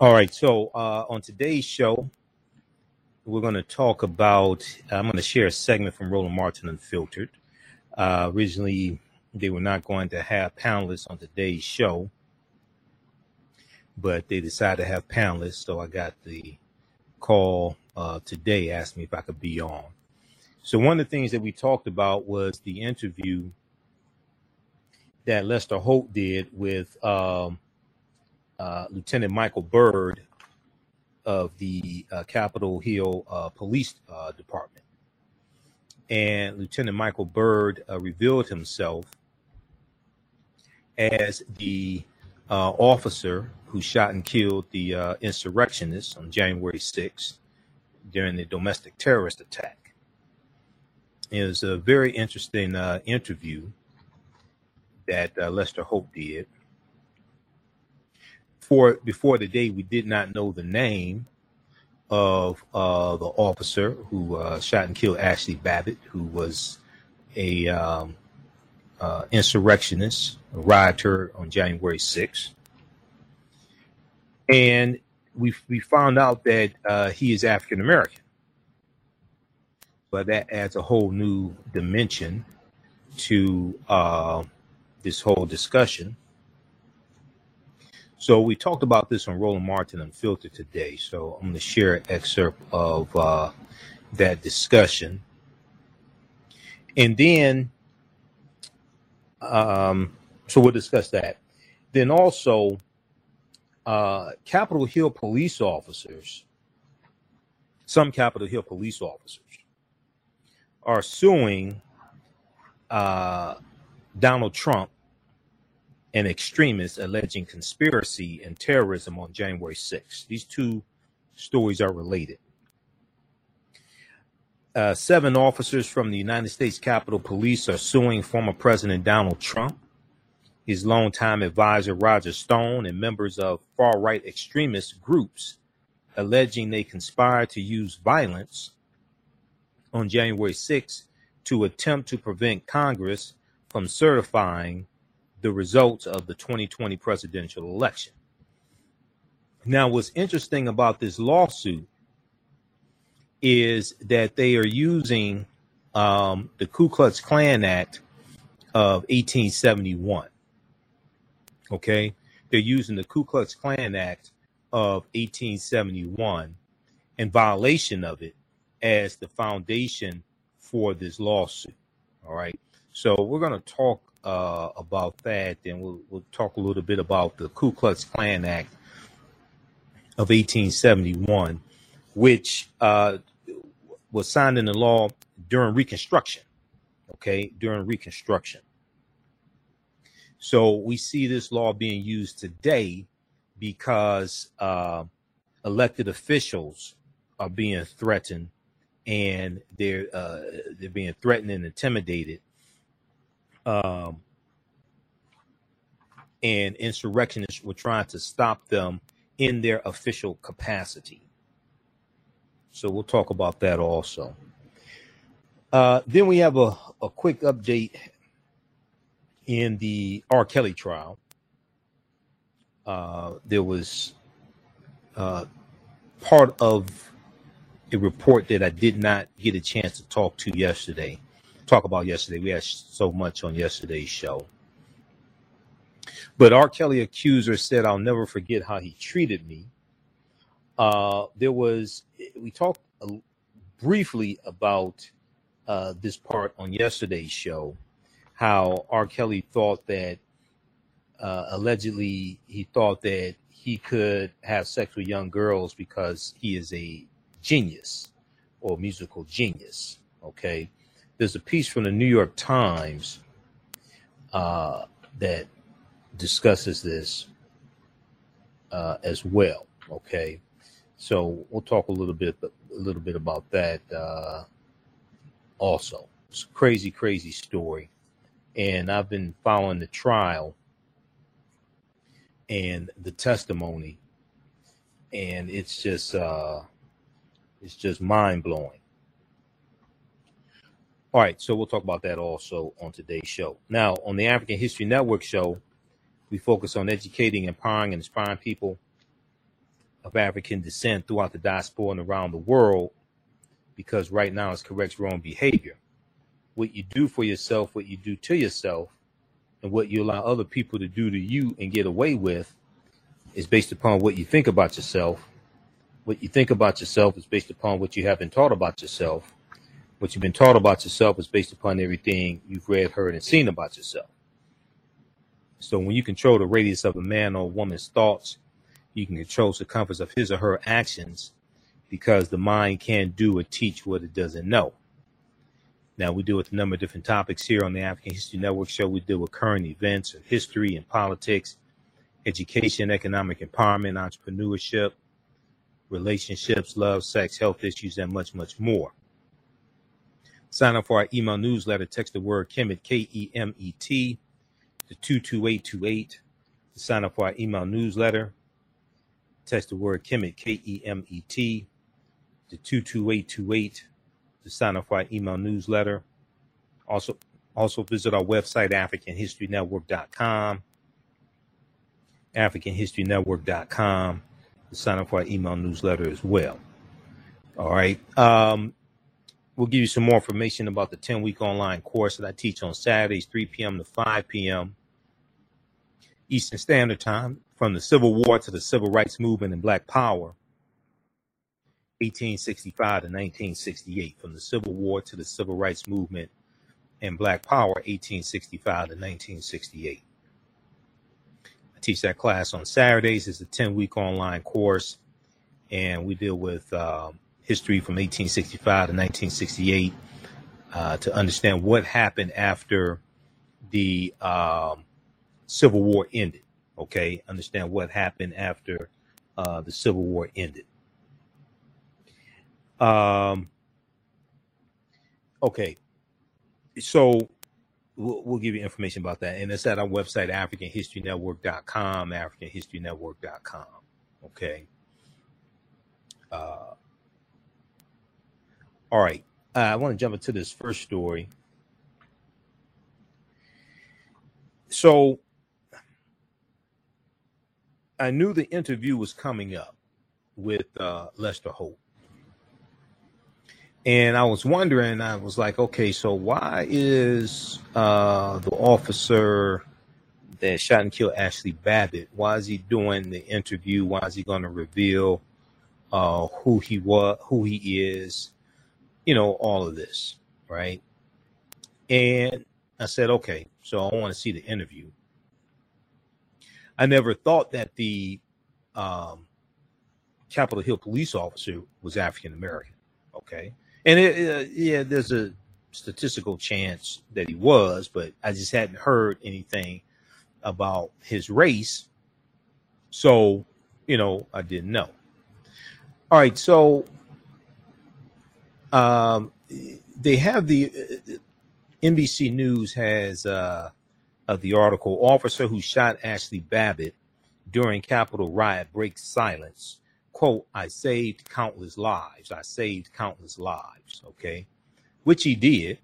All right. So uh, on today's show, we're going to talk about. I'm going to share a segment from Roland Martin Unfiltered. Uh, originally, they were not going to have panelists on today's show, but they decided to have panelists. So I got the call uh, today, asked me if I could be on. So one of the things that we talked about was the interview that Lester Holt did with um, uh, Lieutenant Michael Byrd of the uh, Capitol Hill uh, Police uh, Department. And Lieutenant Michael Byrd uh, revealed himself as the officer who shot and killed the insurrectionists on January 6th during the domestic terrorist attack. It was a very interesting interview that Lester Holt did before before the day we did not know the name of uh, the officer who uh, shot and killed Ashley Babbitt, who was a um, uh, insurrectionist, arrived here on January 6th. And we, we found out that uh, he is African American. But that adds a whole new dimension to uh, this whole discussion. So we talked about this on Roland Martin Unfiltered today. So I'm going to share an excerpt of uh, that discussion, and then, um, so we'll discuss that. Then also, uh, Capitol Hill police officers, some Capitol Hill police officers, are suing uh, Donald Trump and extremists alleging conspiracy and terrorism on January 6th. These two stories are related. Uh, seven officers from the United States Capitol Police are suing former President Donald Trump, his longtime advisor Roger Stone, and members of far right extremist groups, alleging they conspired to use violence on January 6th to attempt to prevent Congress from certifying the results of the 2020 presidential election. Now, what's interesting about this lawsuit is that they are using um, the Ku Klux Klan Act of 1871. Okay, they're using the Ku Klux Klan Act of 1871 in violation of it as the foundation for this lawsuit. All right, so we're going to talk uh, about that, then we'll, we'll talk a little bit about the Ku Klux Klan Act of 1871, which uh, was signed into law during Reconstruction. Okay, during Reconstruction. So we see this law being used today because uh, elected officials are being threatened, and they're uh, they're being threatened and intimidated um, and insurrectionists were trying to stop them in their official capacity. So we'll talk about that also. Uh, then we have a, a quick update in the R. Kelly trial. Uh, there was uh, part of a report that I did not get a chance to talk to yesterday talk about yesterday. We had so much on yesterday's show. But R. Kelly accuser said, I'll never forget how he treated me. Uh, there was, we talked briefly about uh, this part on yesterday's show, how R. Kelly thought that, uh, allegedly, he thought that he could have sex with young girls because he is a genius or musical genius. Okay there's a piece from the New York Times uh, that discusses this uh, as well. Okay, so we'll talk a little bit a little bit about that uh, also. It's a crazy, crazy story, and I've been following the trial and the testimony, and it's just uh, it's just mind blowing. All right, so we'll talk about that also on today's show. Now, on the African History Network show, we focus on educating, empowering, and inspiring people of African descent throughout the diaspora and around the world because right now it's corrects wrong behavior. What you do for yourself, what you do to yourself, and what you allow other people to do to you and get away with is based upon what you think about yourself. What you think about yourself is based upon what you have been taught about yourself. What you've been taught about yourself is based upon everything you've read, heard, and seen about yourself. So when you control the radius of a man or woman's thoughts, you can control the circumference of his or her actions because the mind can't do or teach what it doesn't know. Now, we deal with a number of different topics here on the African History Network show. We deal with current events history and politics, education, economic empowerment, entrepreneurship, relationships, love, sex, health issues, and much, much more. Sign up for our email newsletter. Text the word Kemet, K E M E T, to 22828 to sign up for our email newsletter. Text the word Kemet, K E M E T, to 22828 to sign up for our email newsletter. Also, also visit our website, AfricanHistoryNetwork.com. AfricanHistoryNetwork.com to sign up for our email newsletter as well. All right. Um, we'll give you some more information about the 10 week online course that I teach on Saturdays, 3 p.m. to 5 p.m. Eastern Standard Time from the Civil War to the Civil Rights Movement and Black Power. 1865 to 1968, from the Civil War to the Civil Rights Movement and Black Power, 1865 to 1968. I teach that class on Saturdays. It's a 10 week online course, and we deal with uh, history from 1865 to 1968 uh, to understand what happened after the um, Civil War ended. Okay, understand what happened after uh, the Civil War ended. Um, okay, so we'll, we'll give you information about that, and it's at our website, AfricanHistoryNetwork.com, AfricanHistoryNetwork.com. Okay. Uh, all right, uh, I want to jump into this first story. So I knew the interview was coming up with uh, Lester Holt. And I was wondering, I was like, okay, so why is uh, the officer that shot and killed Ashley Babbitt, why is he doing the interview? Why is he going to reveal uh, who he was, who he is, you know, all of this, right? And I said, okay, so I want to see the interview. I never thought that the um, Capitol Hill police officer was African American. Okay, and it, uh, yeah, there's a statistical chance that he was, but I just hadn't heard anything about his race. So, you know, I didn't know. All right, so um, they have the uh, NBC News has uh, of the article officer who shot Ashley Babbitt during Capitol riot breaks silence quote, I saved countless lives. I saved countless lives. Okay. Which he did.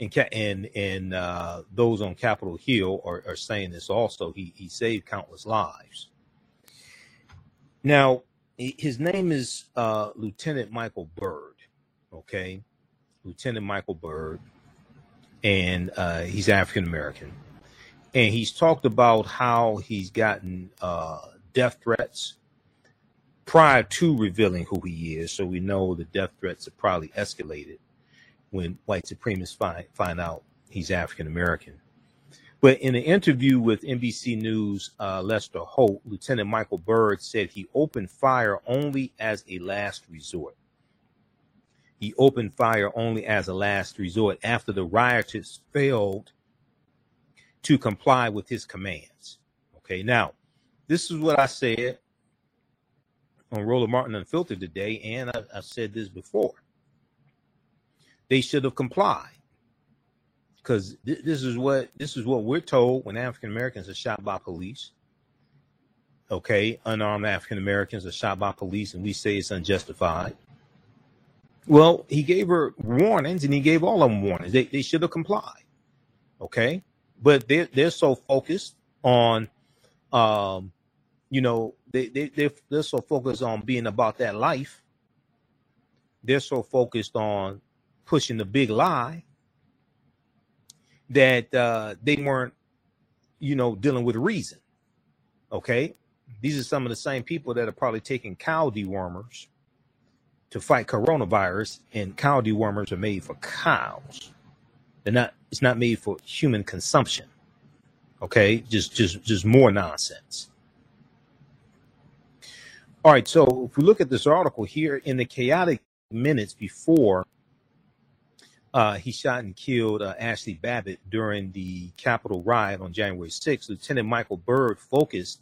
And, and, and uh, those on Capitol Hill are, are saying this also. He, he saved countless lives. Now, his name is uh, Lieutenant Michael Byrd. Okay. Lieutenant Michael Byrd. And uh, he's African American. And he's talked about how he's gotten uh, death threats prior to revealing who he is. So we know the death threats have probably escalated when white supremacists find, find out he's African American. But in an interview with NBC News, uh, Lester Holt, Lieutenant Michael Byrd said he opened fire only as a last resort. He opened fire only as a last resort after the rioters failed to comply with his commands. Okay, now, this is what I said on Roland Martin Unfiltered today, and I, have said this before. They should have complied because th- this is what this is what we're told when African Americans are shot by police. Okay, unarmed African Americans are shot by police, and we say it's unjustified. Well, he gave her warnings, and he gave all of them warnings. They they should have complied. Okay, but they're they're so focused on um, you know, they, they, they're, they're so focused on being about that life. They're so focused on pushing the big lie that uh, they weren't, you know, dealing with reason. Okay. These are some of the same people that are probably taking cow dewormers to fight coronavirus, and cow dewormers are made for cows. They're not, it's not made for human consumption. Okay. Just, just, just more nonsense. All right. So if we look at this article here in the chaotic minutes before uh, he shot and killed uh, Ashley Babbitt during the Capitol riot on January 6th, Lieutenant Michael Byrd focused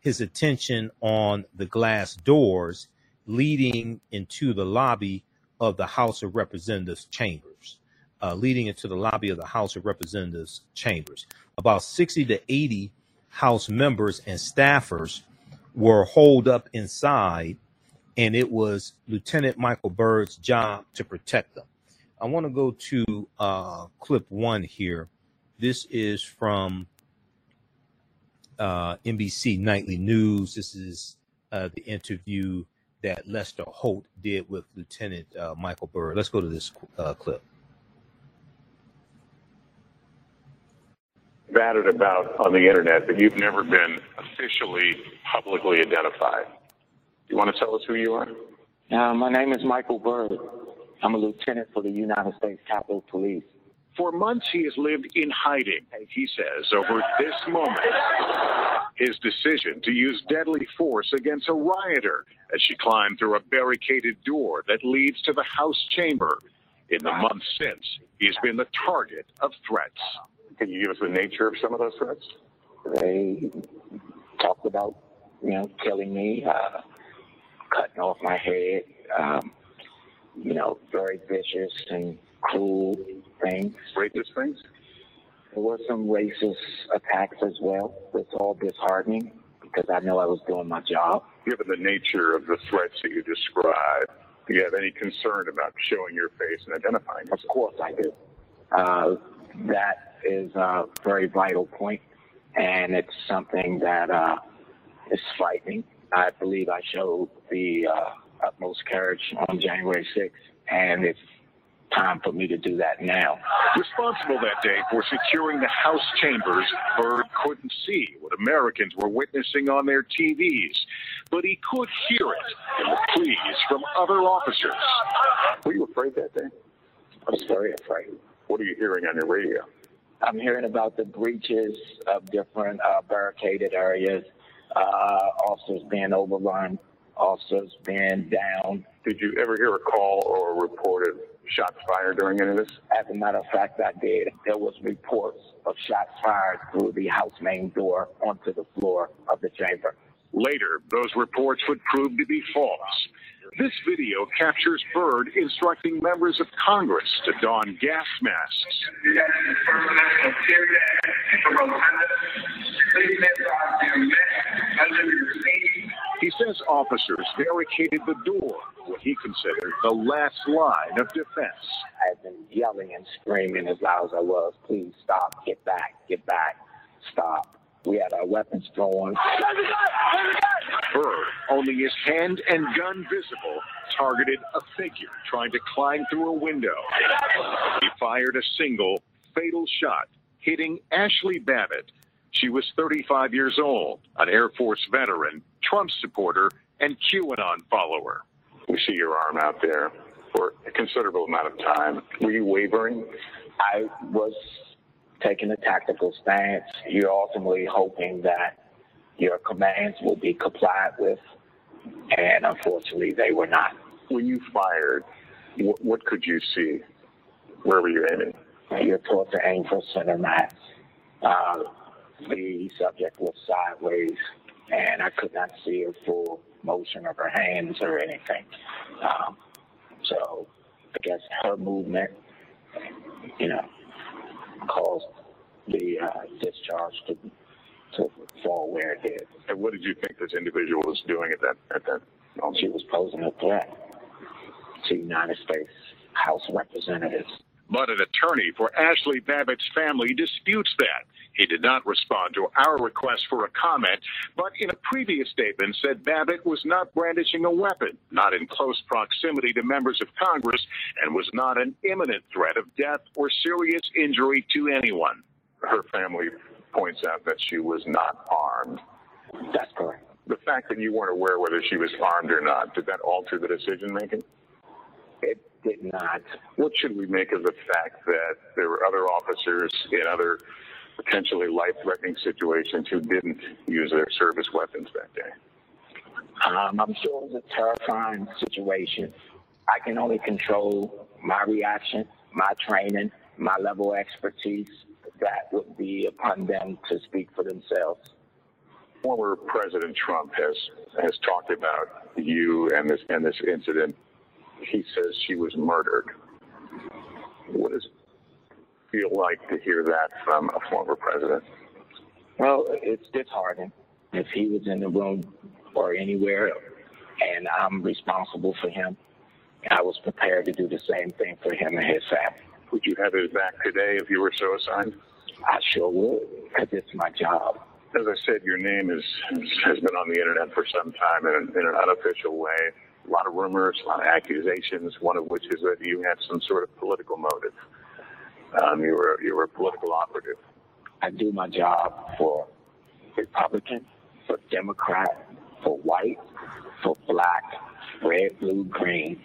his attention on the glass doors leading into the lobby of the House of Representatives chambers. Uh, leading into the lobby of the House of Representatives chambers. About 60 to 80 House members and staffers were holed up inside, and it was Lieutenant Michael Byrd's job to protect them. I want to go to uh, clip one here. This is from uh, NBC Nightly News. This is uh, the interview that Lester Holt did with Lieutenant uh, Michael Byrd. Let's go to this uh, clip. batted about on the internet, but you've never been officially publicly identified. You want to tell us who you are? Uh, my name is Michael Byrd. I'm a lieutenant for the United States Capitol Police. For months, he has lived in hiding, he says, over this moment. His decision to use deadly force against a rioter as she climbed through a barricaded door that leads to the House chamber. In the months since, he has been the target of threats. Can you give us the nature of some of those threats? They talked about, you know, killing me, uh, cutting off my head, um, you know, very vicious and cruel things. Racist things? There were some racist attacks as well. It's all disheartening because I know I was doing my job. Given the nature of the threats that you described, do you have any concern about showing your face and identifying yourself? Of course I do. Uh, that is a very vital point, and it's something that uh, is frightening. I believe I showed the uh, utmost courage on January 6th, and it's time for me to do that now. Responsible that day for securing the House chambers, Byrd couldn't see what Americans were witnessing on their TVs, but he could hear it in the pleas from other officers. Were you afraid that day? I was very afraid. What are you hearing on your radio? I'm hearing about the breaches of different uh, barricaded areas, uh, officers being overrun, officers being down. Did you ever hear a call or a of shots fired during any of this? As a matter of fact, I did. There was reports of shots fired through the house main door onto the floor of the chamber. Later, those reports would prove to be false. This video captures Byrd instructing members of Congress to don gas masks. He says officers barricaded the door, what he considered the last line of defense. I had been yelling and screaming as loud as I was, please stop, get back, get back, stop. We had our weapons drawn. Byrd, only his hand and gun visible, targeted a figure trying to climb through a window. He fired a single, fatal shot, hitting Ashley Babbitt. She was 35 years old, an Air Force veteran, Trump supporter, and QAnon follower. We see your arm out there for a considerable amount of time. Were you wavering? I was taking a tactical stance. You're ultimately hoping that your commands will be complied with, and unfortunately, they were not. When you fired, what, what could you see? Where were you aiming? You're taught to aim for center mass. Uh, the subject was sideways, and I could not see her full motion of her hands or anything. Um, so I guess her movement, you know, caused the uh, discharge to to fall where it did. And what did you think this individual was doing at that at that moment? She was posing a threat to United States House Representatives. But an attorney for Ashley Babbitt's family disputes that. He did not respond to our request for a comment, but in a previous statement said Babbitt was not brandishing a weapon, not in close proximity to members of Congress, and was not an imminent threat of death or serious injury to anyone. Her family points out that she was not armed. That's correct. The fact that you weren't aware whether she was armed or not, did that alter the decision making? It did not. What should we make of the fact that there were other officers in other potentially life-threatening situations who didn't use their service weapons that day? Um, I'm sure it was a terrifying situation. I can only control my reaction, my training, my level of expertise. That would be upon them to speak for themselves. Former President Trump has has talked about you and this and this incident. He says she was murdered. What does it feel like to hear that from a former president? Well, it's disheartening. If he was in the room or anywhere and I'm responsible for him, I was prepared to do the same thing for him and his family. Would you have his back today if you were so assigned? I sure would, because it's my job. As I said, your name is, has been on the internet for some time in in an unofficial way. A lot of rumors, a lot of accusations, one of which is that you had some sort of political motive. Um, you were you were a political operative. I do my job for Republican, for Democrat, for white, for black, red, blue, green.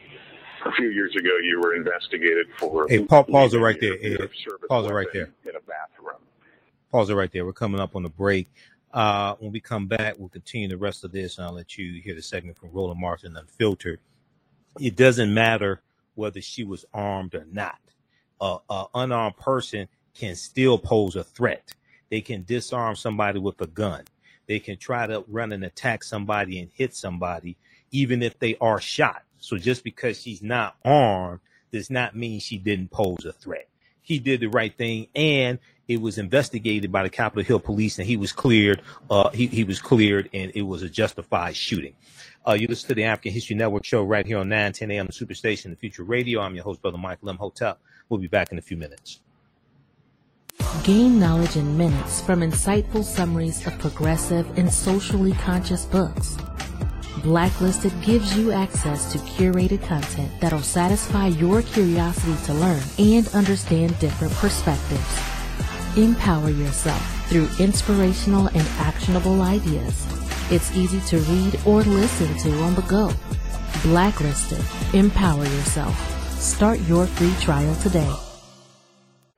A few years ago, you were investigated for. Hey, pa- pause it right there, Ed. Pause it right there. In a bathroom. Pause it right there. We're coming up on the break. Uh, when we come back, we'll continue the rest of this, and I'll let you hear the segment from Roland Martin Unfiltered. It doesn't matter whether she was armed or not a, a unarmed person can still pose a threat. They can disarm somebody with a gun. They can try to run and attack somebody and hit somebody, even if they are shot. So just because she's not armed does not mean she didn't pose a threat. He did the right thing, and it was investigated by the Capitol Hill Police, and he was cleared. Uh, he, he was cleared, and it was a justified shooting. Uh, you listen to the African History Network show right here on 9 10 a.m. the Superstation, the Future Radio. I'm your host, Brother Michael Imhotep. We'll be back in a few minutes. Gain knowledge in minutes from insightful summaries of progressive and socially conscious books. Blacklisted gives you access to curated content that'll satisfy your curiosity to learn and understand different perspectives. Empower yourself through inspirational and actionable ideas. It's easy to read or listen to on the go. Blacklisted. Empower yourself. Start your free trial today.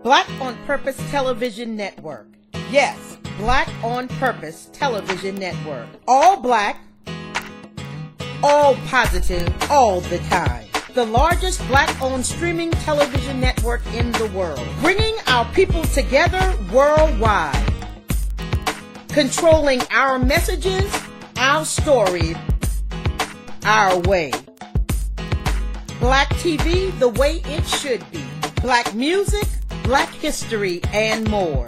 Black on Purpose Television Network. Yes, Black on Purpose Television Network. All black, all positive, all the time. The largest black owned streaming television network in the world. Bringing our people together worldwide. Controlling our messages, our stories, our way. Black TV the way it should be. Black music, black history, and more.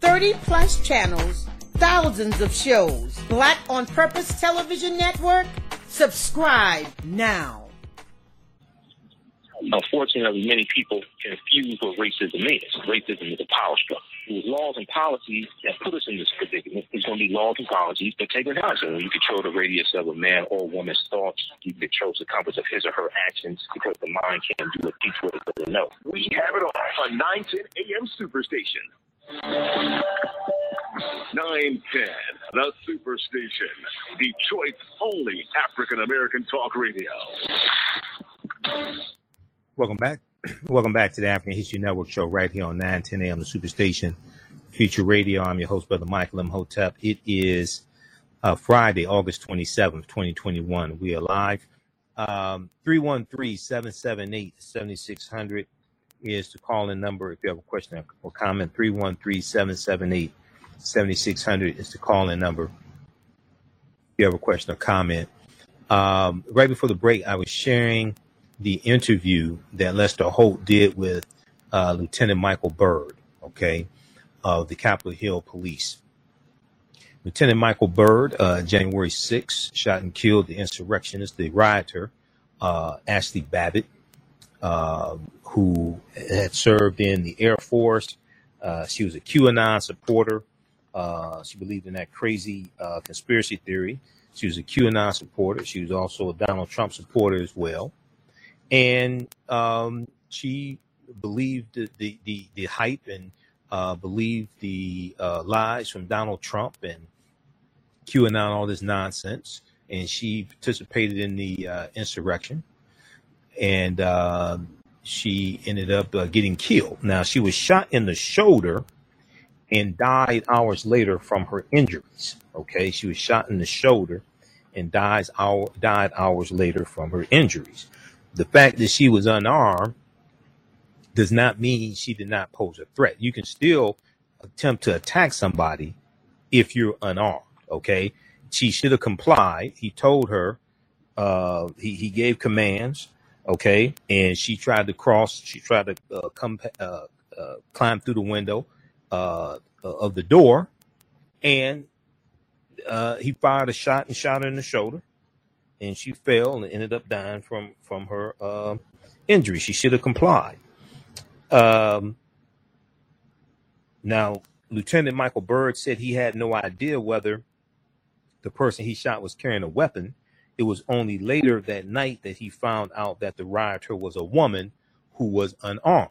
30 plus channels, thousands of shows. Black on Purpose Television Network. Subscribe now. Unfortunately, many people confuse what racism is. Racism is a power struggle. With laws and policies that put us in this predicament, it's going to be laws and policies that take us out. So when you control the radius of a man or woman's thoughts, you control the compass of his or her actions because the mind can't do a teach what it doesn't know. We have it all on 910 AM Superstation. 910, the Superstation, Detroit's only African American talk radio. Welcome back. Welcome back to the African History Network show right here on 910 AM, the Superstation, Future Radio. I'm your host, Brother Michael Imhotep. It is uh, Friday, August 27th, 2021. We are live. Um, 313-778-7600 is the call-in number. If you have a question or comment, 313-778-7600 is the call-in number. If you have a question or comment. Um, right before the break, I was sharing the interview that Lester Holt did with uh, Lieutenant Michael Byrd, okay, of the Capitol Hill Police. Lieutenant Michael Byrd, uh, January 6th, shot and killed the insurrectionist, the rioter, uh, Ashley Babbitt. uh, who had served in the Air Force. Uh, she was a QAnon supporter. Uh, she believed in that crazy uh, conspiracy theory. She was a QAnon supporter. She was also a Donald Trump supporter as well. And um, she believed the, the, the, the hype and uh, believed the uh, lies from Donald Trump and QAnon, all this nonsense. And she participated in the uh, insurrection. And uh, she ended up getting killed. Now, she was shot in the shoulder and died hours later from her injuries. Okay, she was shot in the shoulder and dies hour, died hours later from her injuries. The fact that she was unarmed does not mean she did not pose a threat. You can still attempt to attack somebody if you're unarmed. Okay, she should have complied. He told her, uh, he he gave commands. Okay, and she tried to cross. She tried to uh, come uh, uh, climb through the window uh, of the door, and uh, he fired a shot and shot her in the shoulder, and she fell and ended up dying from from her uh, injury. She should have complied. Um, now, Lieutenant Michael Byrd said he had no idea whether the person he shot was carrying a weapon. It was only later that night that he found out that the rioter was a woman who was unarmed.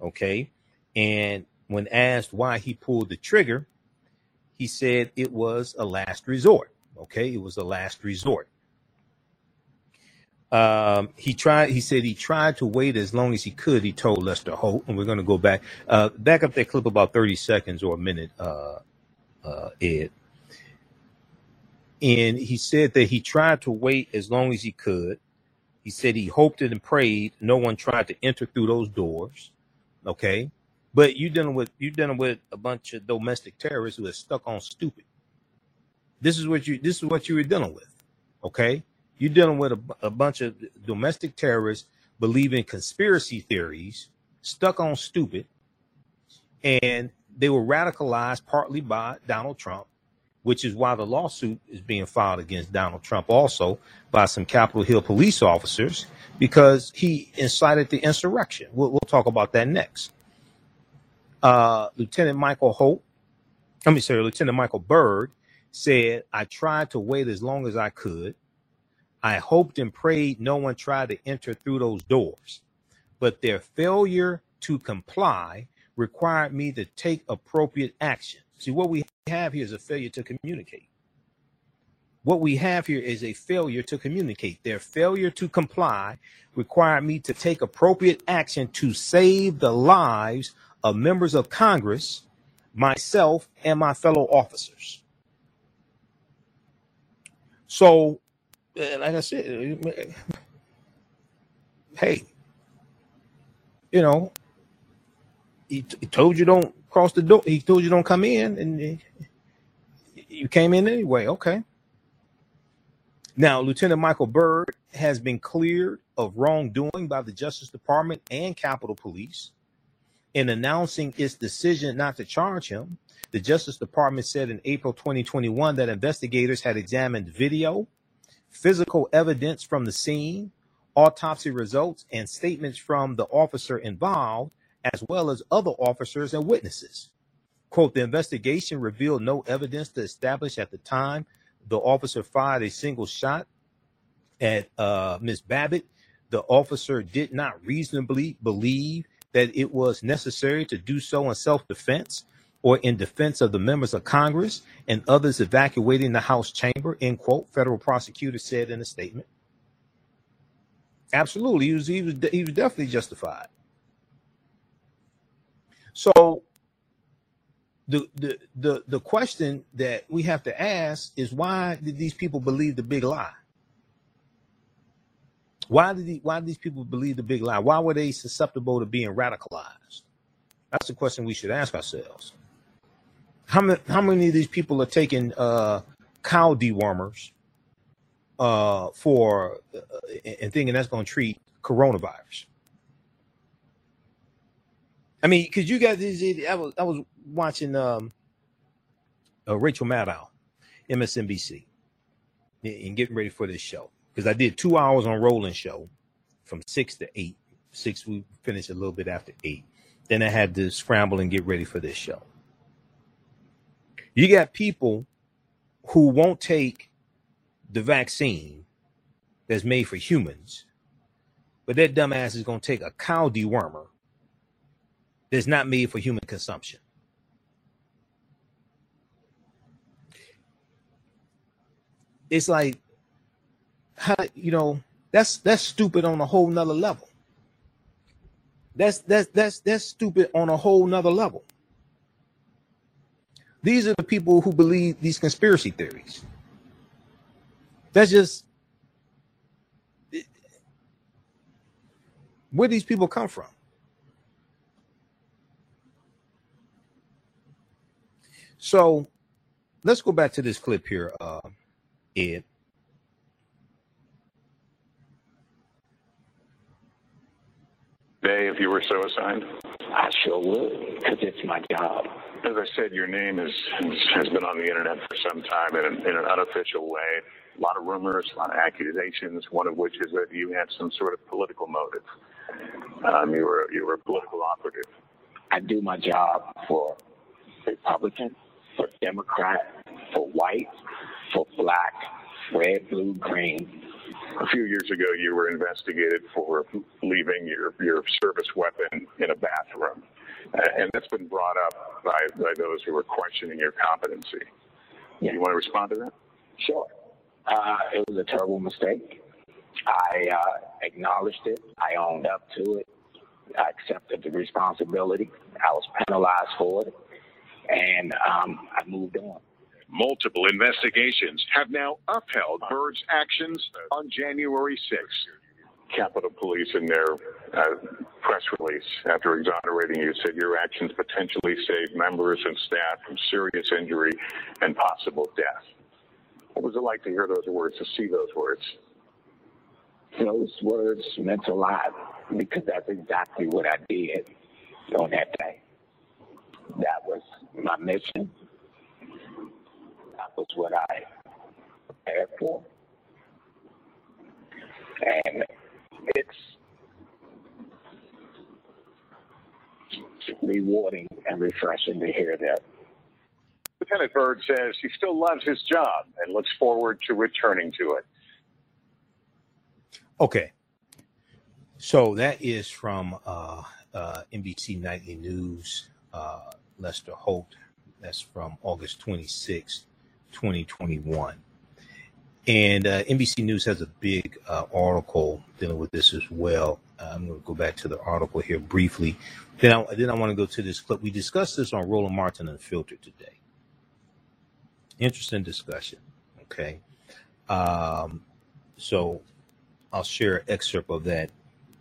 Okay. And when asked why he pulled the trigger, he said it was a last resort. Okay. It was a last resort. Um, he tried. He said he tried to wait as long as he could. He told Lester Holt, and we're going to go back, uh, back up that clip about thirty seconds or a minute, uh, uh, Ed. And he said that he tried to wait as long as he could. He said he hoped and prayed no one tried to enter through those doors. Okay, but you dealing with you dealing with a bunch of domestic terrorists who are stuck on stupid. This is what you this is what you were dealing with. Okay you're dealing with a, a bunch of domestic terrorists believing conspiracy theories, stuck on stupid, and they were radicalized partly by Donald Trump, which is why the lawsuit is being filed against Donald Trump also by some Capitol Hill police officers because he incited the insurrection. We'll, we'll talk about that next. Uh, Lieutenant Michael Holt, let me say, Lieutenant Michael Byrd said, I tried to wait as long as I could I hoped and prayed no one tried to enter through those doors, but their failure to comply required me to take appropriate action. See, what we have here is a failure to communicate. What we have here is a failure to communicate. Their failure to comply required me to take appropriate action to save the lives of members of Congress, myself, and my fellow officers. So eh, like I said, eh, eh, hey, you know, he, he told you don't cross the door. He told you don't come in, and you came in anyway. Okay. Now, Lieutenant Michael Byrd has been cleared of wrongdoing by the Justice Department and Capitol Police. In announcing its decision not to charge him, the Justice Department said in April 2021 that investigators had examined video physical evidence from the scene, autopsy results, and statements from the officer involved, as well as other officers and witnesses. Quote, the investigation revealed no evidence to establish at the time the officer fired a single shot at uh, Ms. Babbitt. The officer did not reasonably believe that it was necessary to do so in self defense or in defense of the members of Congress and others evacuating the House chamber, end quote, federal prosecutor said in a statement. Absolutely, he was, he was, he was definitely justified. So the, the the the question that we have to ask is why did these people believe the big lie? Why did he, why did these people believe the big lie? Why were they susceptible to being radicalized? That's the question we should ask ourselves. How many how many of these people are taking uh, cow dewormers uh, for uh, and thinking that's going to treat coronavirus? I mean, because you guys, I was I was watching um, uh, Rachel Maddow, MSNBC, and getting ready for this show because I did two hours on Roland show from six to eight Six, we finished a little bit after eight. Then I had to scramble and get ready for this show. You got people who won't take the vaccine that's made for humans, but that dumbass is going to take a cow dewormer that's not made for human consumption. It's like, how you know that's that's stupid on a whole nother level. That's that's that's that's stupid on a whole nother level. These are the people who believe these conspiracy theories. That's just where these people come from. So let's go back to this clip here, uh, Ed. Day, if you were so assigned? I sure would, because it's my job. As I said, your name is, has been on the internet for some time in an, in an unofficial way. A lot of rumors, a lot of accusations, one of which is that you had some sort of political motive. Um, you, were, you were a political operative. I do my job for Republican, for Democrat, for white, for black, red, blue, green, a few years ago, you were investigated for leaving your, your service weapon in a bathroom. And that's been brought up by, by those who are questioning your competency. Yeah. You want to respond to that? Sure. Uh, it was a terrible mistake. I uh, acknowledged it. I owned up to it. I accepted the responsibility. I was penalized for it. And um, I moved on. Multiple investigations have now upheld Byrd's actions on January 6th. Capitol Police, in their uh, press release after exonerating you, said your actions potentially saved members and staff from serious injury and possible death. What was it like to hear those words, to see those words? Those words meant a lot because that's exactly what I did on that day. That was my mission was what I prepared for. And it's rewarding and refreshing to hear that. Lieutenant Byrd says he still loves his job and looks forward to returning to it. Okay. So that is from uh, uh, NBC Nightly News, uh, Lester Holt. That's from August 26th. 2021. And uh, NBC News has a big uh, article dealing with this as well. Uh, I'm going to go back to the article here briefly. Then I, then I want to go to this clip. We discussed this on Roland Martin Unfiltered today. Interesting discussion. Okay. Um, so I'll share an excerpt of that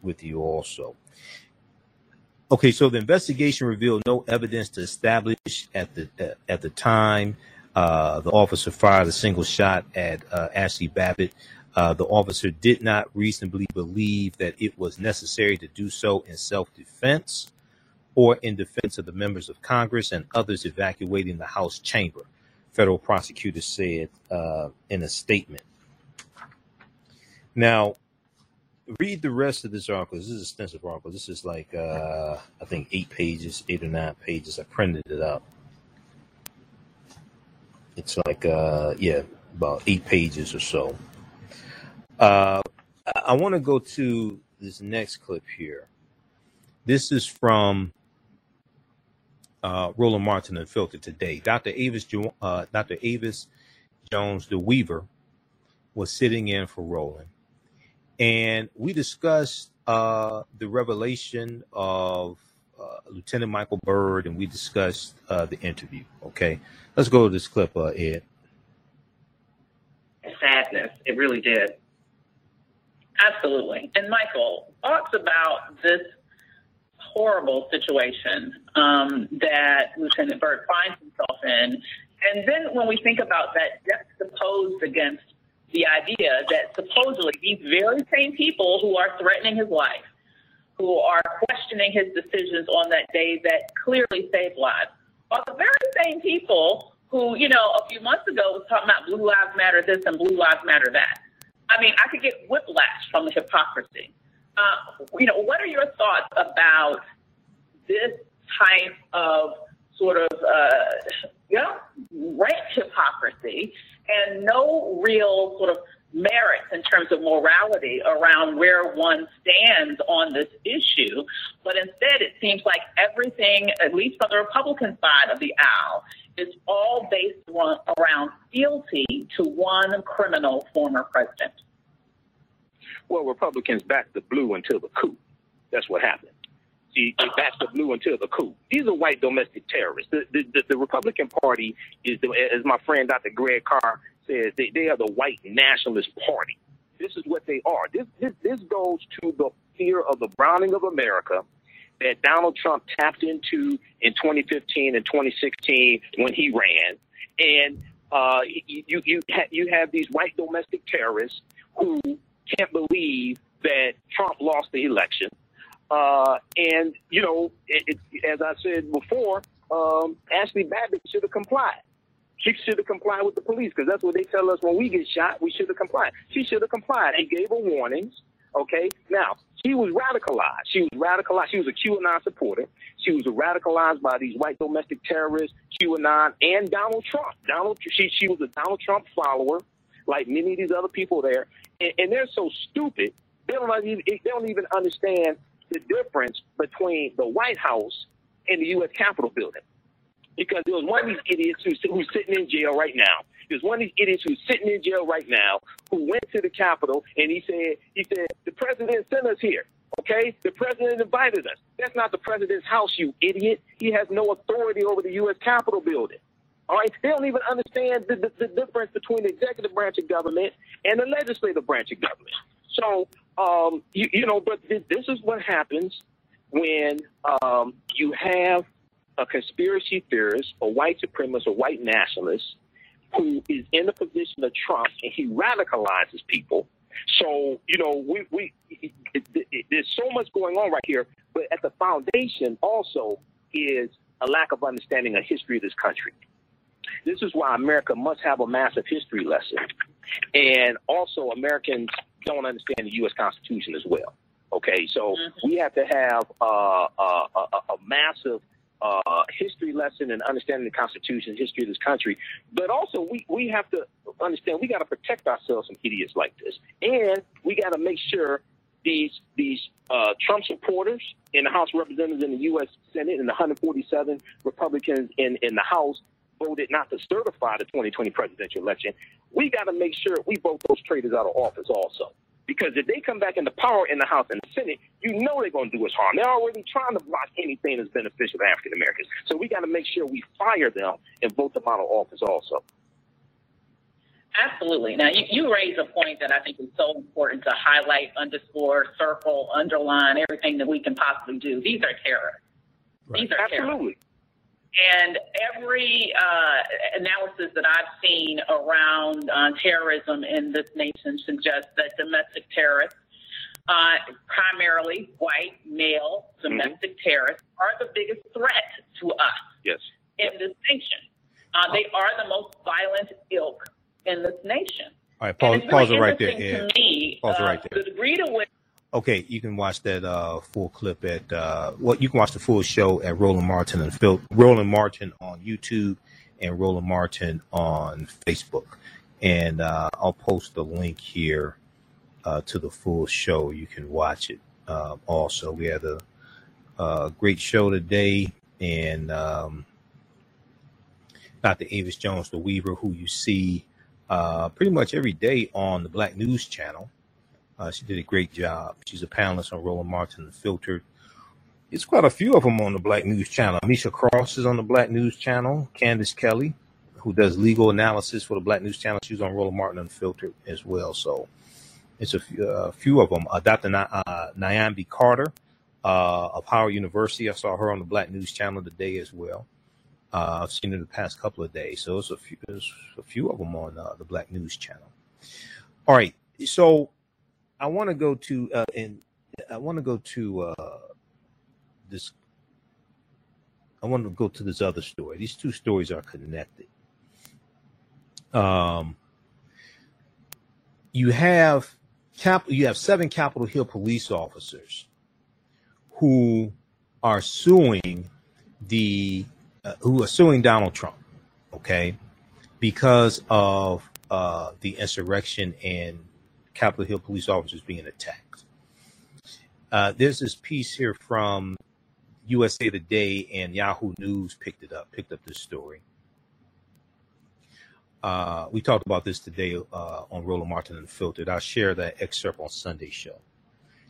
with you also. Okay, so the investigation revealed no evidence to establish at the at the time uh, the officer fired a single shot at uh, Ashley Babbitt. Uh, the officer did not reasonably believe that it was necessary to do so in self defense or in defense of the members of Congress and others evacuating the House chamber, federal prosecutors said uh, in a statement. Now, read the rest of this article. This is an extensive article. This is like, uh, I think, eight pages, eight or nine pages. I printed it up. It's like uh yeah, about eight pages or so. Uh, I want to go to this next clip here. This is from uh, Roland Martin Unfiltered today. Dr. Avis, uh, Dr. Avis Jones-DeWeever, was sitting in for Roland, and we discussed uh, the revelation of uh, Lieutenant Michael Byrd, and we discussed uh, the interview. Okay, let's go to this clip, uh, Ed. Sadness, it really did. Absolutely. And Michael talks about this horrible situation um, that Lieutenant Byrd finds himself in. And then when we think about that juxtaposed against the idea that supposedly these very same people who are threatening his life who are questioning his decisions on that day that clearly saved lives are the very same people who, you know, a few months ago was talking about Blue Lives Matter this and Blue Lives Matter that. I mean, I could get whiplash from the hypocrisy. uh, you know, what are your thoughts about this type of sort of, uh, you know, rank hypocrisy and no real sort of merits in terms of morality around where one stands on this issue. But instead, it seems like everything, at least from the Republican side of the aisle, is all based on, around fealty to one criminal former president. Well, Republicans backed the blue until the coup. That's what happened. See, they backed the blue until the coup. These are white domestic terrorists. The, the, the, the Republican Party is, the, as my friend Dr. Greg Carr says, they, they are the white nationalist party. This is what they are. This, this, this goes to the fear of the browning of America that Donald Trump tapped into in 2015 and 2016 when he ran. And uh, you, you, ha- you have these white domestic terrorists who can't believe that Trump lost the election. Uh, and, you know, it, it, as I said before, um, Ashley Babbitt should have complied. She should have complied with the police because that's what they tell us when we get shot. We should have complied. She should have complied and gave her warnings. Okay. Now, she was radicalized. She was radicalized. She was a QAnon supporter. She was radicalized by these white domestic terrorists, QAnon, and Donald Trump. Donald, she, she was a Donald Trump follower, like many of these other people there. And, and they're so stupid, they don't, even, they don't even understand the difference between the White House and the U.S. Capitol building. Because there was one of these idiots who's, who's sitting in jail right now. There's one of these idiots who's sitting in jail right now who went to the Capitol and he said, he said, the president sent us here. Okay? The president invited us. That's not the president's house, you idiot. He has no authority over the U.S. Capitol building. All right? They don't even understand the, the, the difference between the executive branch of government and the legislative branch of government. So, um, you, you know, but th- this is what happens when um, you have a conspiracy theorist, a white supremacist, a white nationalist who is in the position of Trump and he radicalizes people. So, you know, we, we it, it, it, there's so much going on right here, but at the foundation also is a lack of understanding of history of this country. This is why America must have a massive history lesson. And also, Americans don't understand the U.S. Constitution as well. Okay, so mm-hmm. we have to have uh, uh, a, a, massive uh, history lesson and understanding the Constitution, history of this country. But also, we, we have to understand we got to protect ourselves from idiots like this, and we got to make sure these these uh, Trump supporters in the House of Representatives in the U.S. Senate and the 147 Republicans in in the House voted not to certify the 2020 presidential election. We got to make sure we vote those traitors out of office also. Because if they come back into power in the House and the Senate, you know they're going to do us harm. They're already trying to block anything that's beneficial to African Americans. So we got to make sure we fire them and vote them out of office also. Absolutely. Now, you, you raise a point that I think is so important to highlight, underscore, circle, underline, everything that we can possibly do. These are terrorists. Right. These are Absolutely. Terrorists. And every uh, analysis that I've seen around uh, terrorism in this nation suggests that domestic terrorists, uh, primarily white, male domestic mm-hmm. terrorists, are the biggest threat to us yes. in this nation. Uh, they are the most violent ilk in this nation. All right, pause, pause it right there. Me, pause it right uh, there. The degree to which Okay, you can watch that uh, full clip at uh, well, you can watch the full show at Roland Martin Unfiltered Roland Martin on YouTube and Roland Martin on Facebook, and uh, I'll post the link here uh, to the full show. You can watch it. Uh, also, we had a, a, great show today, and um, Dr. Avis Jones-DeWeever, who you see uh, pretty much every day on the Black News Channel. Uh, she did a great job. She's a panelist on Roland Martin Unfiltered. It's quite a few of them on the Black News Channel. Misha Cross is on the Black News Channel. Candace Kelly, who does legal analysis for the Black News Channel, she's on Roland Martin Unfiltered as well. So it's a few, uh, few of them. Uh, Dr. Na- uh, Niambi Carter uh, of Howard University. I saw her on the Black News Channel today as well. Uh, I've seen her the past couple of days. So it's a few, there's a few of them on uh, the Black News Channel. All right. So I want to go to uh, and I want to go to uh, this. I want to go to this other story. These two stories are connected. Um, you have Cap, you have seven Capitol Hill police officers who are suing the uh, who are suing Donald Trump, okay, because of uh, the insurrection and Capitol Hill police officers being attacked. Uh, there's this piece here from USA Today and Yahoo News picked it up, picked up this story. Uh, we talked about this today uh, on Roland Martin Unfiltered. I'll share that excerpt on Sunday show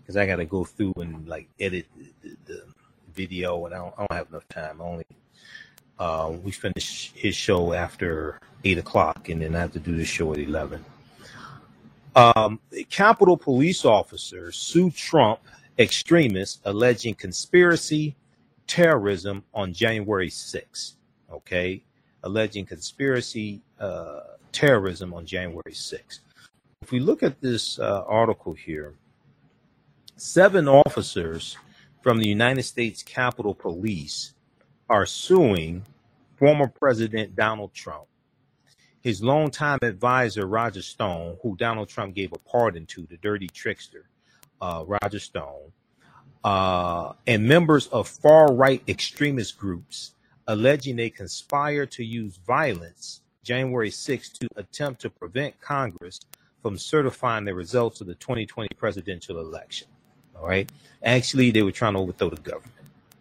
because I got to go through and like edit the, the video, and I don't, I don't, have enough time. I only uh, we finish his show after eight o'clock, and then I have to do the show at eleven. Um, Capitol police officers sue Trump extremists alleging conspiracy terrorism on January 6th. Okay, alleging conspiracy uh, terrorism on January 6th. If we look at this uh, article here, seven officers from the United States Capitol Police are suing former President Donald Trump, his longtime advisor Roger Stone, who Donald Trump gave a pardon to, the dirty trickster, uh, Roger Stone, uh, and members of far right extremist groups alleging they conspired to use violence January 6 to attempt to prevent Congress from certifying the results of the 2020 presidential election. All right. Actually, they were trying to overthrow the government.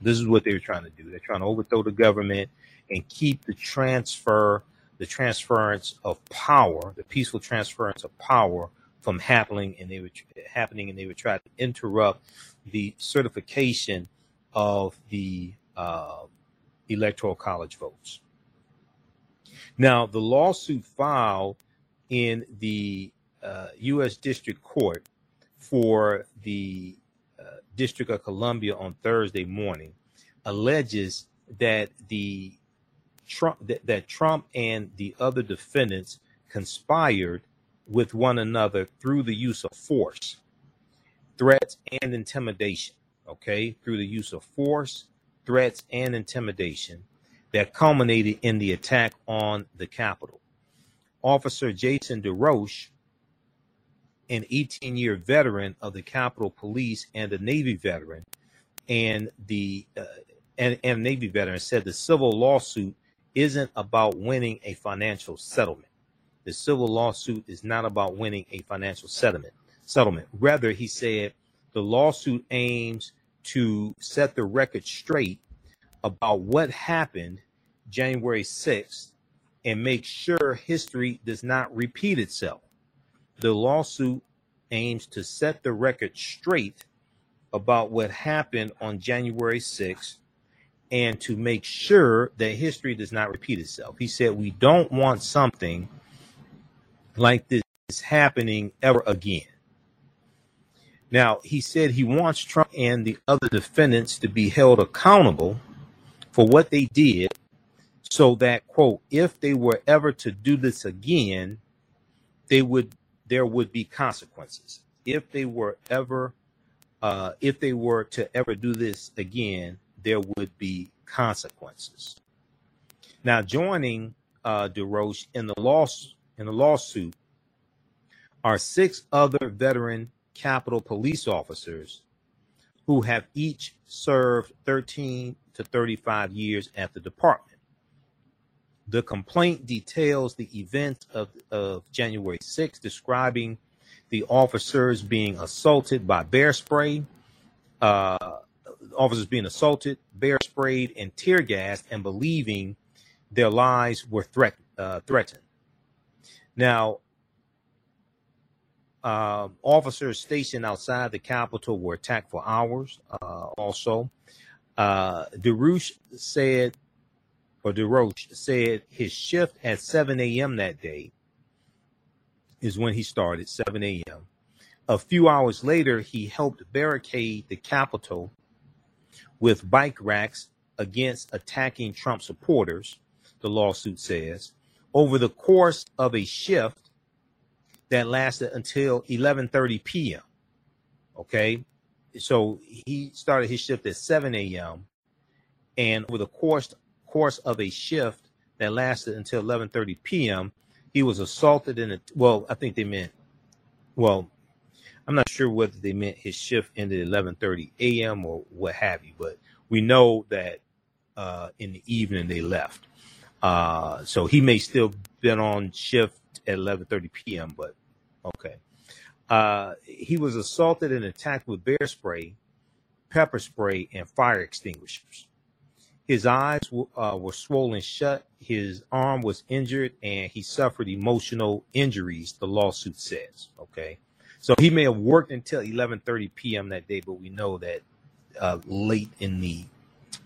This is what they were trying to do. They're trying to overthrow the government and keep the transfer, the transference of power, the peaceful transference of power from happening, and they were happening, and they would try to interrupt the certification of the uh, electoral college votes. Now, the lawsuit filed in the uh, U.S. District Court for the uh, District of Columbia on Thursday morning alleges that the Trump that, that Trump and the other defendants conspired with one another through the use of force, threats, and intimidation. Okay, through the use of force, threats, and intimidation that culminated in the attack on the Capitol. Officer Jason DeRoche, an 18 year veteran of the Capitol Police and a Navy veteran, and the uh, and, and Navy veteran said the civil lawsuit isn't about winning a financial settlement. The civil lawsuit is not about winning a financial settlement. Settlement. Rather, he said the lawsuit aims to set the record straight about what happened January 6th and make sure history does not repeat itself. The lawsuit aims to set the record straight about what happened on January 6th and to make sure that history does not repeat itself. He said, We don't want something like this happening ever again. Now, he said he wants Trump and the other defendants to be held accountable for what they did so that quote if they were ever to do this again they would there would be consequences if they were ever uh, if they were to ever do this again there would be consequences now joining uh, DeRoche in the in the lawsuit are six other veteran Capitol police officers who have each served 13 to 35 years at the department. The complaint details the event of, of January 6th, describing the officers being assaulted by bear spray, uh, officers being assaulted, bear sprayed, and tear gassed, and believing their lives were threat, uh, threatened. Now, uh, officers stationed outside the Capitol were attacked for hours. Uh, also, uh, DeRoche said, or DeRoche said his shift at 7 a.m. that day is when he started, 7 a.m. A few hours later, he helped barricade the Capitol with bike racks against attacking Trump supporters, the lawsuit says. Over the course of a shift that lasted until 11:30 p.m. Okay, so he started his shift at 7 a.m. and over the course course of a shift that lasted until 11:30 p.m., he was assaulted in a well, I think they meant well, I'm not sure whether they meant his shift ended 11:30 a.m. or what have you, but we know that uh, in the evening they left. Uh, so he may still been on shift at 11:30 p.m. But okay. Uh, he was assaulted and attacked with bear spray, pepper spray, and fire extinguishers. His eyes uh, were swollen shut. His arm was injured, and he suffered emotional injuries. The lawsuit says. Okay, so he may have worked until 11:30 p.m. that day, but we know that uh, late in the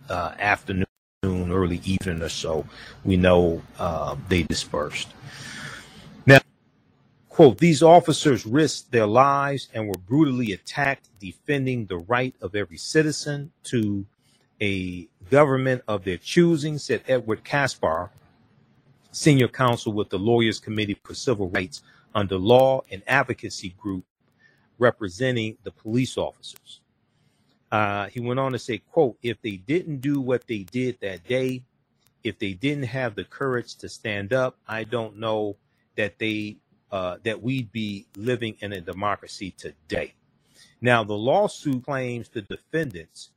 uh, afternoon, early evening or so, we know uh, they dispersed. Now, quote: These officers risked their lives and were brutally attacked, defending the right of every citizen to a government of their choosing, said Edward Caspar, senior counsel with the Lawyers Committee for Civil Rights under Law and Advocacy Group representing the police officers. Uh, he went on to say, quote, if they didn't do what they did that day, if they didn't have the courage to stand up, I don't know that they uh, that we'd be living in a democracy today. Now, the lawsuit claims the defendants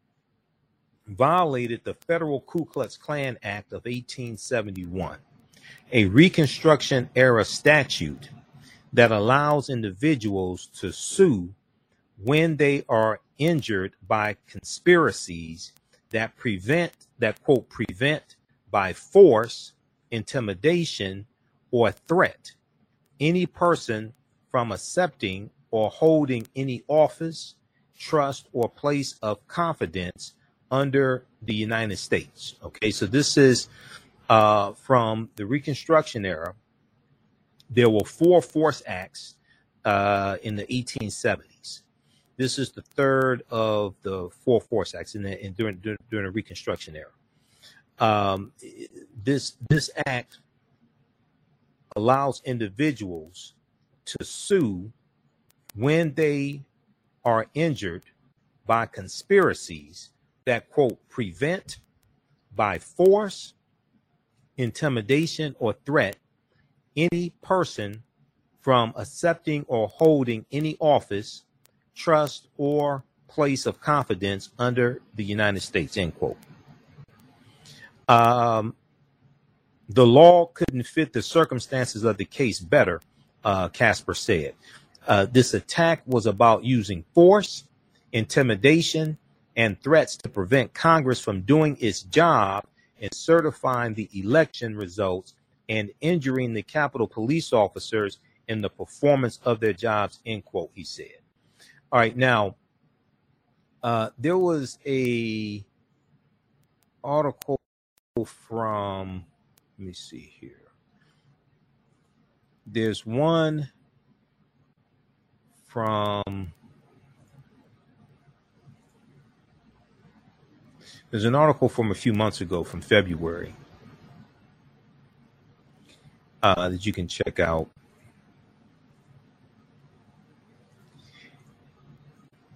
violated the federal Ku Klux Klan Act of 1871, a Reconstruction era statute that allows individuals to sue when they are injured by conspiracies that prevent that quote prevent by force, intimidation, or threat any person from accepting or holding any office, trust, or place of confidence under the United States. Okay, so this is uh, from the Reconstruction era. There were four force acts uh, in the 1870s. This is the third of the four force acts in, the, in during, during, the Reconstruction era. Um, this this act allows individuals to sue when they are injured by conspiracies that quote prevent by force, intimidation, or threat any person from accepting or holding any office, trust, or place of confidence under the United States, end quote. Um, the law couldn't fit the circumstances of the case better, uh, Caspar said. Uh, this attack was about using force, intimidation, and threats to prevent Congress from doing its job in certifying the election results and injuring the Capitol police officers in the performance of their jobs, end quote, he said. All right, now, uh, there was a article from, let me see here. There's one from There's an article from a few months ago from February uh, that you can check out.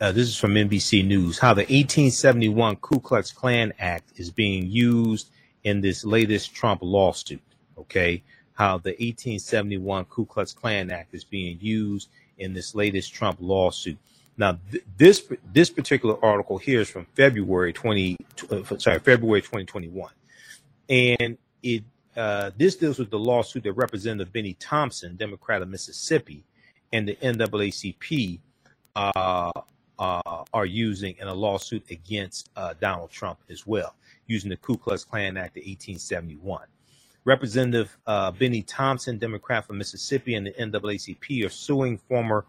Uh, this is from NBC News. How the 1871 Ku Klux Klan Act is being used in this latest Trump lawsuit. Okay. How the 1871 Ku Klux Klan Act is being used in this latest Trump lawsuit. Now, th- this this particular article here is from February 20, uh, sorry, February 2021, and it uh, this deals with the lawsuit that Representative Bennie Thompson, Democrat of Mississippi, and the NAACP uh, uh, are using in a lawsuit against uh, Donald Trump as well, using the Ku Klux Klan Act of 1871. Representative uh, Bennie Thompson, Democrat from Mississippi, and the NAACP are suing former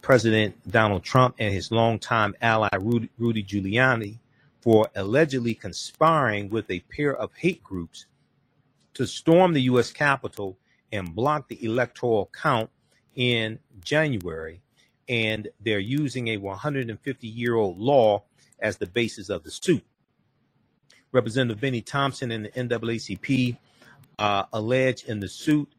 President Donald Trump and his longtime ally Rudy, Rudy Giuliani for allegedly conspiring with a pair of hate groups to storm the U.S. Capitol and block the electoral count in January. And they're using a 150 year old law as the basis of the suit. Representative Bennie Thompson and the NAACP uh, allege in the suit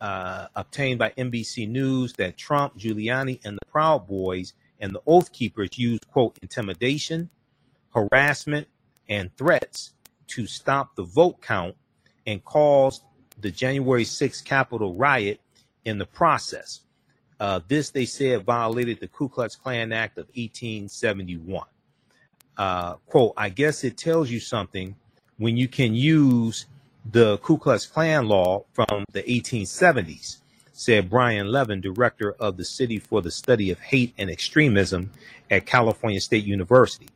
uh, obtained by NBC News that Trump, Giuliani, and the Proud Boys and the Oath Keepers used, quote, intimidation, harassment, and threats to stop the vote count and caused the January 6th Capitol riot in the process. Uh, this, they said, violated the Ku Klux Klan Act of 1871. Uh, quote, I guess it tells you something when you can use the Ku Klux Klan law from the 1870s, said Brian Levin, director of the Center for the Study of Hate and Extremism at California State University.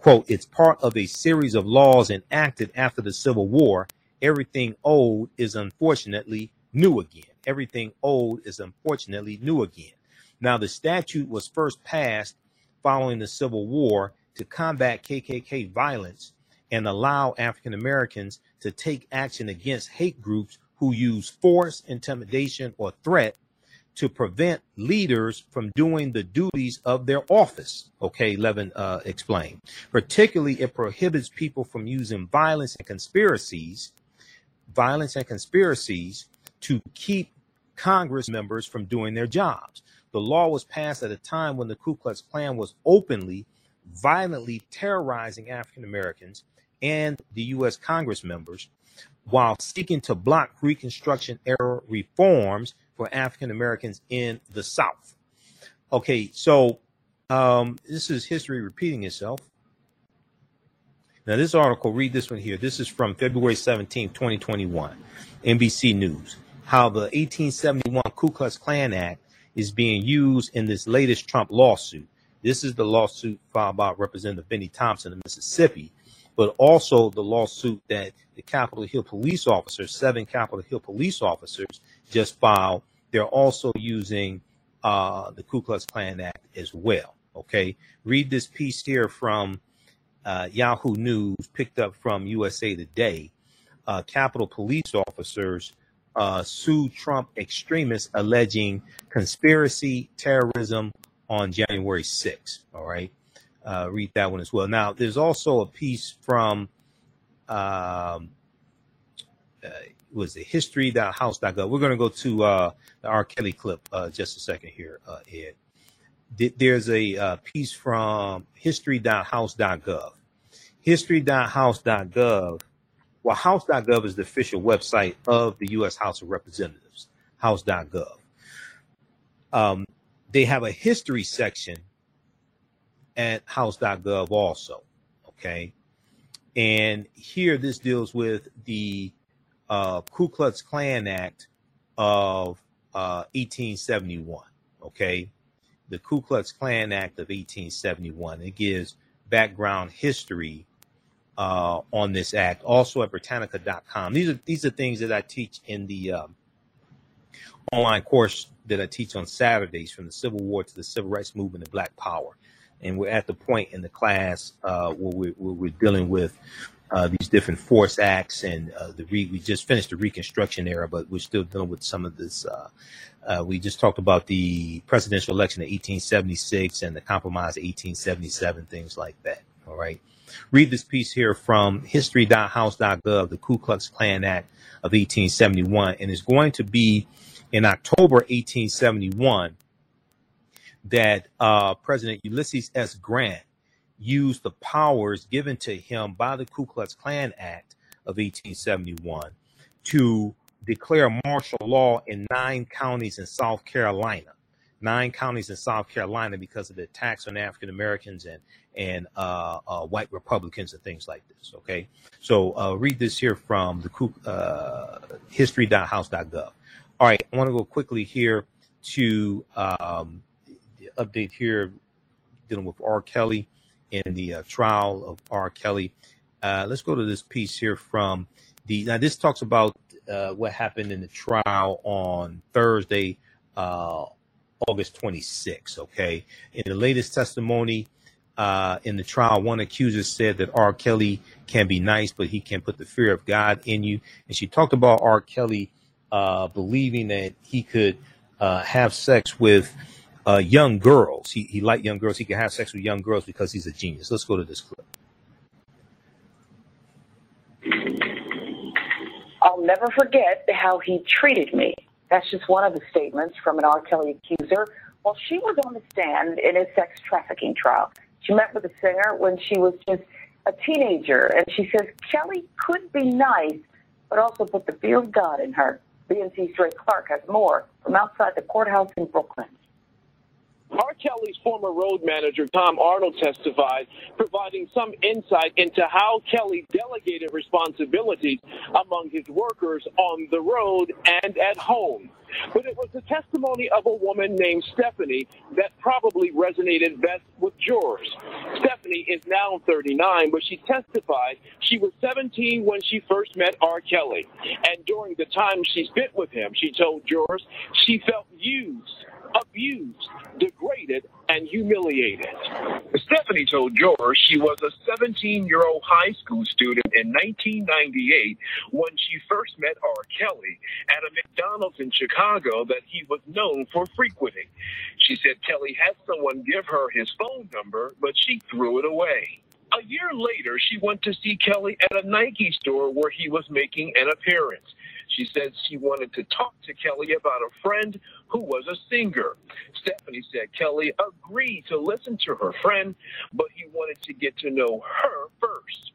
Quote, it's part of a series of laws enacted after the Civil War. Everything old is unfortunately new again. Everything old is unfortunately new again. Now, the statute was first passed following the Civil War to combat KKK violence and allow African Americans to take action against hate groups who use force, intimidation, or threat to prevent leaders from doing the duties of their office. Okay, Levin uh, explained. Particularly, it prohibits people from using violence and conspiracies, violence and conspiracies to keep Congress members from doing their jobs. The law was passed at a time when the Ku Klux Klan was openly, violently terrorizing African Americans and the U.S. Congress members while seeking to block Reconstruction era reforms for African Americans in the South. Okay, so um, this is history repeating itself. Now, this article, read this one here. This is from February 17, 2021, NBC News. How the 1871 Ku Klux Klan Act is being used in this latest Trump lawsuit. This is the lawsuit filed by Representative Bennie Thompson of Mississippi but also the lawsuit that the Capitol Hill police officers, seven Capitol Hill police officers, just filed. They're also using uh, the Ku Klux Klan Act as well. Okay, read this piece here from uh, Yahoo News, picked up from USA Today. Uh, Capitol police officers uh, sue Trump extremists alleging conspiracy terrorism on January 6th. All right uh, read that one as well. Now, there's also a piece from um, uh, was it history.house.gov. We're going to go to uh, the R. Kelly clip uh, just a second here, uh, Ed. There's a uh, piece from history.house.gov. History.house.gov. Well, house.gov is the official website of the U.S. House of Representatives, house.gov. Um, they have a history section at house.gov also. Okay. And here this deals with the uh, Ku Klux Klan Act of uh, 1871. Okay. The Ku Klux Klan Act of 1871. It gives background history uh, on this act. Also at Britannica.com. These are these are things that I teach in the um, online course that I teach on Saturdays from the Civil War to the Civil Rights Movement and Black Power and we're at the point in the class uh, where, we're, where, we're, dealing with uh, these different force acts and uh, the re- we just finished the Reconstruction era, but we're still dealing with some of this. Uh, uh, we just talked about the presidential election of 1876 and the compromise of 1877, things like that. All right. Read this piece here from history.house.gov, the Ku Klux Klan Act of 1871, and it's going to be in October 1871 that uh, President Ulysses S. Grant used the powers given to him by the Ku Klux Klan Act of 1871 to declare martial law in nine counties in South Carolina. Nine counties in South Carolina because of the attacks on African Americans and and uh, uh, white Republicans and things like this. Okay, so uh, read this here from the uh, history.house.gov. All right, I want to go quickly here to um, update here dealing with R. Kelly and the uh, trial of R. Kelly. Uh, let's go to this piece here from the. Now, this talks about uh, what happened in the trial on Thursday, August 26. Okay. In the latest testimony uh, in the trial, one accuser said that R. Kelly can be nice, but he can put the fear of God in you. And she talked about R. Kelly uh, believing that he could have sex with uh, young girls. He, he liked young girls. He could have sex with young girls because he's a genius. Let's go to this clip. I'll never forget how he treated me. That's just one of the statements from an R. Kelly accuser. While she was on the stand in his sex trafficking trial, she met with the singer when she was just a teenager, and she says Kelly could be nice, but also put the fear of God in her. BNC's Ray Clark has more from outside the courthouse in Brooklyn. R. Kelly's former road manager, Tom Arnold, testified, providing some insight into how Kelly delegated responsibilities among his workers on the road and at home. But it was the testimony of a woman named Stephanie that probably resonated best with jurors. Stephanie is now 39, but she testified she was 17 when she first met R. Kelly. And during the time she spent with him, she told jurors she felt used abused, degraded, and humiliated. Stephanie told George she was a 17 year old high school student in 1998 when she first met R. Kelly at a McDonald's in Chicago that he was known for frequenting. She said Kelly had someone give her his phone number, but she threw it away. A year later, she went to see Kelly at a Nike store where he was making an appearance. She said she wanted to talk to Kelly about a friend who was a singer. Stephanie said Kelly agreed to listen to her friend, but he wanted to get to know her first.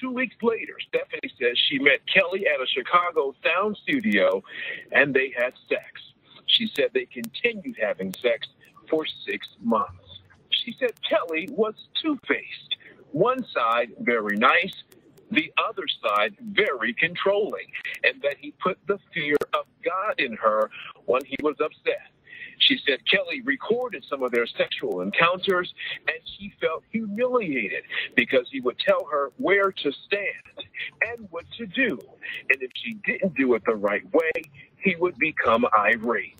Two weeks later, Stephanie says she met Kelly at a Chicago sound studio and they had sex. She said they continued having sex for six months. She said Kelly was two faced. One side, very nice, the other side very controlling, and that he put the fear of God in her when he was upset. She said Kelly recorded some of their sexual encounters and she felt humiliated because he would tell her where to stand and what to do. And if she didn't do it the right way, he would become irate.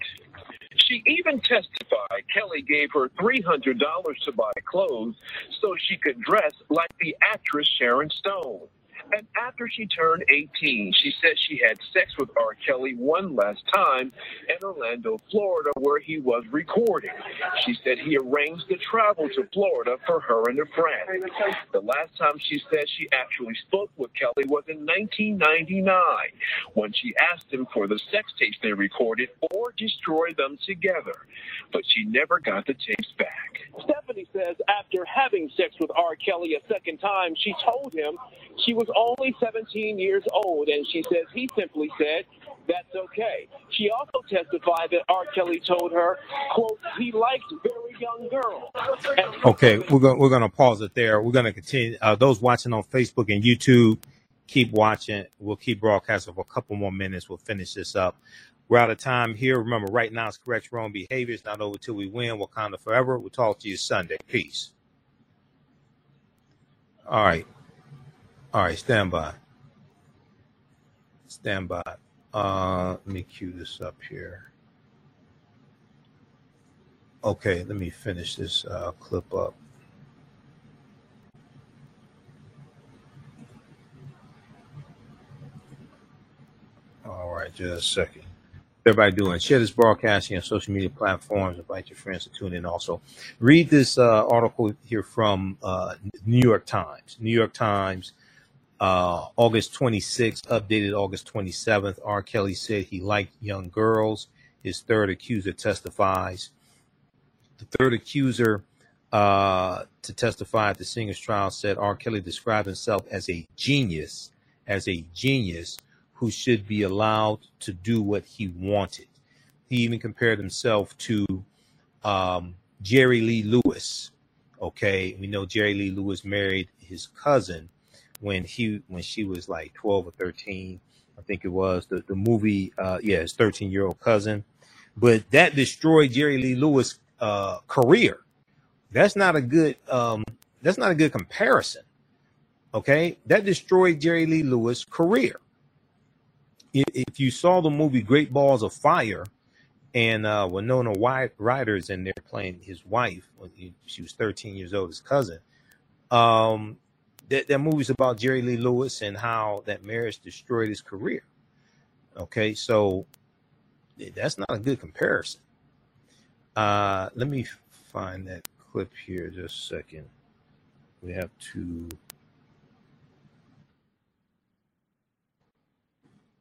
She even testified Kelly gave her $300 to buy clothes so she could dress like the actress Sharon Stone. And after she turned 18, she said she had sex with R. Kelly one last time in Orlando, Florida, where he was recording. She said he arranged to travel to Florida for her and a friend. The last time she said she actually spoke with Kelly was in 1999 when she asked him for the sex tapes they recorded or destroy them together. But she never got the tapes back. Stephanie says after having sex with R. Kelly a second time, she told him she was only 17 years old, and she says he simply said, that's okay. She also testified that R. Kelly told her, quote, he liked very young girls. Okay, we're going we're going to pause it there. We're going to continue. Uh, those watching on Facebook and YouTube, keep watching. We'll keep broadcasting for a couple more minutes. We'll finish this up. We're out of time here. Remember, right now it's correct wrong behavior. It's not over till we win. Wakanda forever. We'll talk to you Sunday. Peace. All right. All right. Stand by. Stand by. Uh, let me cue this up here. Okay, let me finish this uh, clip up. All right, just a second. Everybody doing? Share this broadcasting on social media platforms. Invite your friends to tune in. Also, read this uh, article here from uh, New York Times. New York Times, uh, August 26th, updated August 27th. R. Kelly said he liked young girls. His third accuser testifies. The third accuser uh, to testify at the singer's trial said R. Kelly described himself as a genius, as a genius who should be allowed to do what he wanted. He even compared himself to um, Jerry Lee Lewis. Okay, we know Jerry Lee Lewis married his cousin when he when she was like 12 or 13 i think it was the, the movie uh yeah his 13 year old cousin. But that destroyed jerry lee lewis uh career. That's not a good um that's not a good comparison okay? That destroyed jerry lee lewis career. If, you saw the movie great balls of fire and uh winona Wy- ryder's in there playing his wife she was 13 years old his cousin um that, that movie's about Jerry Lee Lewis and how that marriage destroyed his career. Okay, so that's not a good comparison. Uh, let me find that clip here just a second. We have to.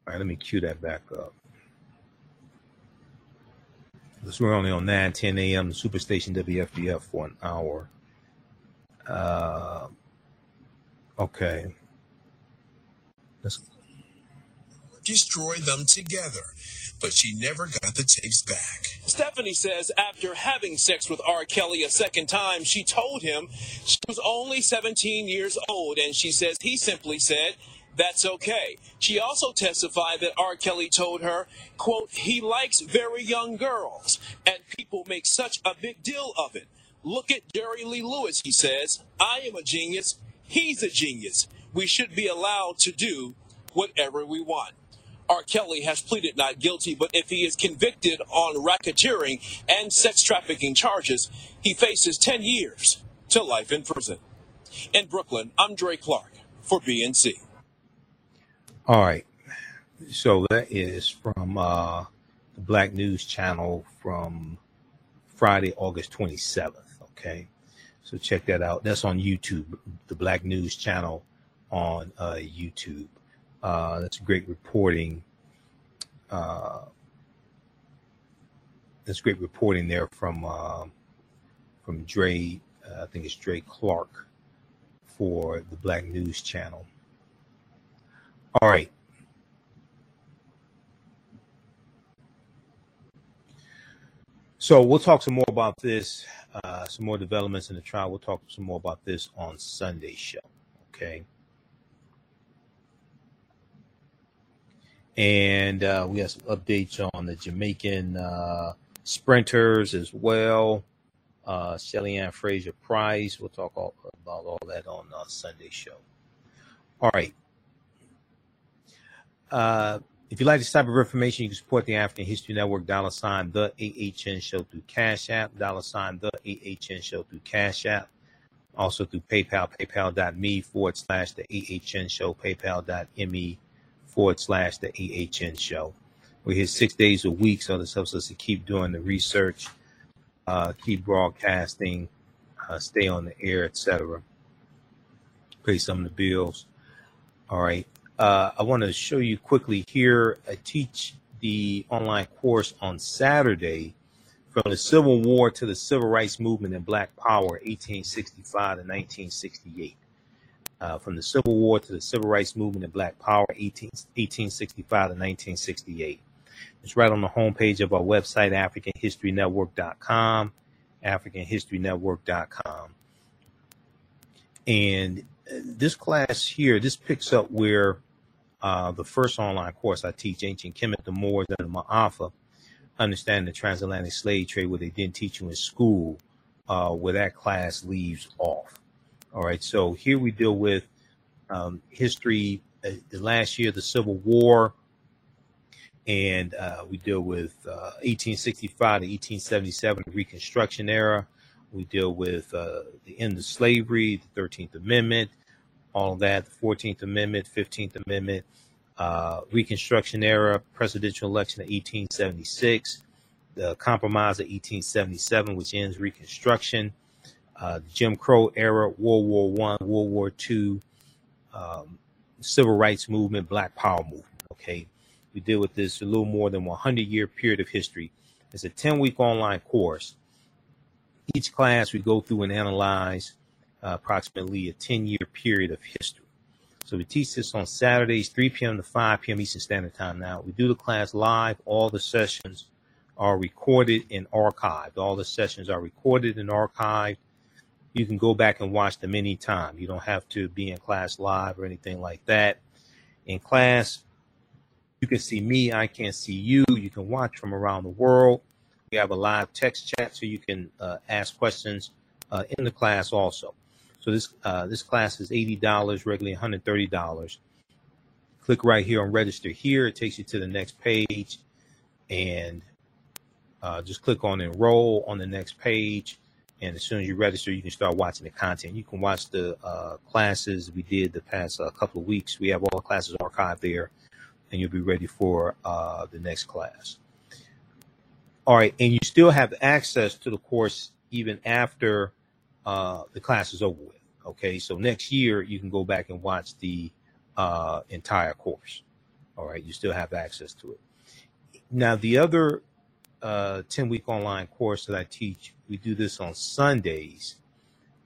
All right, let me cue that back up. This we're only on 9 10 a.m. Superstation WFDF for an hour. Uh, Okay. Let's destroy them together. But she never got the tapes back. Stephanie says after having sex with R. Kelly a second time, she told him she was only 17 years old, and she says he simply said, that's okay. She also testified that R. Kelly told her, quote, he likes very young girls, and people make such a big deal of it. Look at Jerry Lee Lewis, he says. I am a genius. He's a genius. We should be allowed to do whatever we want. R. Kelly has pleaded not guilty, but if he is convicted on racketeering and sex trafficking charges, he faces 10 years to life in prison. In Brooklyn, I'm Dre Clark for BNC. All right. So that is from uh, the Black News Channel from Friday, August 27th. Okay. So check that out. That's on YouTube, the Black News Channel on uh, YouTube. Uh, that's great reporting. Uh, that's great reporting there from uh, from Dre. Uh, I think it's Dre Clark for the Black News Channel. All right. So we'll talk some more about this, uh, some more developments in the trial. We'll talk some more about this on Sunday's show. Okay. And uh, we have some updates on the Jamaican uh, sprinters as well. Uh, Shelly-Ann Fraser-Pryce. We'll talk all, about all that on uh, Sunday's show. All right. Uh, if you like this type of information, you can support the African History Network, dollar sign the AHN show through Cash App, dollar sign the AHN show through Cash App. Also through PayPal, paypal.me forward slash the AHN show, paypal.me forward slash the AHN show. We're here six days a week, so this helps us to keep doing the research, uh, keep broadcasting, uh, stay on the air, etc. Pay some of the bills. All right. Uh, I want to show you quickly here. I teach the online course on Saturday from the Civil War to the Civil Rights Movement and Black Power, 1865 to 1968. Uh, from the Civil War to the Civil Rights Movement and Black Power, 18, 1865 to 1968. It's right on the homepage of our website, AfricanHistoryNetwork.com, AfricanHistoryNetwork.com. And uh, this class here, this picks up where uh, the first online course I teach, Ancient Kemet, the Moors, and the Ma'afa, understanding the transatlantic slave trade, where they didn't teach you in school, uh, where that class leaves off. All right, so here we deal with um, history, uh, the last year, the Civil War, and uh, we deal with 1865 uh, to 1877, the Reconstruction era. We deal with the end of slavery, the 13th Amendment, all that, the 14th Amendment, 15th Amendment, uh, Reconstruction era, presidential election of 1876, the Compromise of 1877, which ends Reconstruction, uh, Jim Crow era, World War One, World War Two, um, Civil Rights Movement, Black Power Movement. Okay, we deal with this a little more than 100 year period of history. It's a 10 week online course. Each class we go through and analyze uh, approximately a 10 year period of history. So we teach this on Saturdays, 3 p.m. to 5 p.m. Eastern Standard Time. Now we do the class live. All the sessions are recorded and archived. All the sessions are recorded and archived. You can go back and watch them anytime. You don't have to be in class live or anything like that. In class, you can see me. I can't see you. You can watch from around the world. We have a live text chat so you can uh, ask questions uh, in the class also. So this uh, this class is eighty dollars, regularly one hundred thirty dollars. Click right here on register here. It takes you to the next page, and uh, just click on enroll on the next page. And as soon as you register, you can start watching the content. You can watch the uh, classes we did the past uh, couple of weeks. We have all the classes archived there, and you'll be ready for uh, the next class. All right, and you still have access to the course even after uh, the class is over with. Okay, so next year you can go back and watch the uh, entire course. All right, you still have access to it. Now, the other uh, 10 week online course that I teach, we do this on Sundays.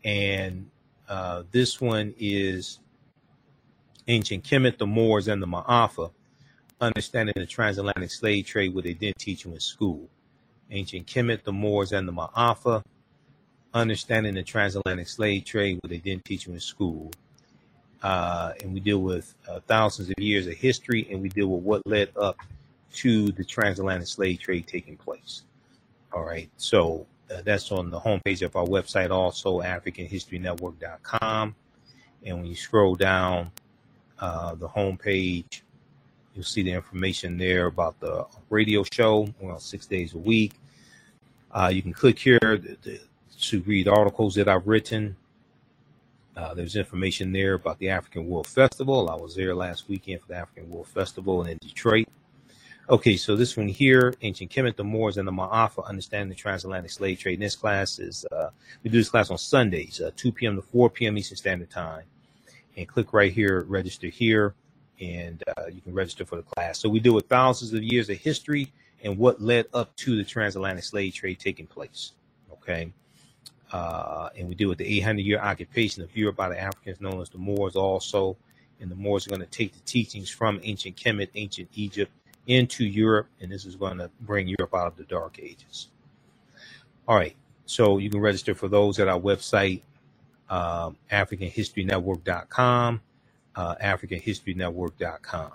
And uh, this one is Ancient Kemet, the Moors, and the Ma'afa. understanding the transatlantic slave trade, what they didn't teach you in school. Ancient Kemet, the Moors, and the Ma'afa. Understanding the transatlantic slave trade, what they didn't teach you in school. Uh, and we deal with uh, thousands of years of history, and we deal with what led up to the transatlantic slave trade taking place. All right, so uh, that's on the homepage of our website, also AfricanHistoryNetwork.com. And when you scroll down uh, the homepage, you'll see the information there about the radio show. Well, six days a week. Uh, you can click here to, to, read articles that I've written. Uh, there's information there about the African World Festival. I was there last weekend for the African World Festival in Detroit. Okay, so this one here, Ancient Kemet, the Moors, and the Ma'afa, Understanding the Transatlantic Slave Trade. And this class is, uh, we do this class on Sundays, uh, 2 p.m. to 4 p.m. Eastern Standard Time. And click right here, register here, and uh, you can register for the class. So we deal with thousands of years of history and what led up to the transatlantic slave trade taking place. Okay. Uh, and we deal with the 800 year occupation of Europe by the Africans known as the Moors also. And the Moors are going to take the teachings from ancient Kemet, ancient Egypt, into Europe, and this is going to bring Europe out of the dark ages. All right, so you can register for those at our website, um, AfricanHistoryNetwork.com, uh, AfricanHistoryNetwork.com.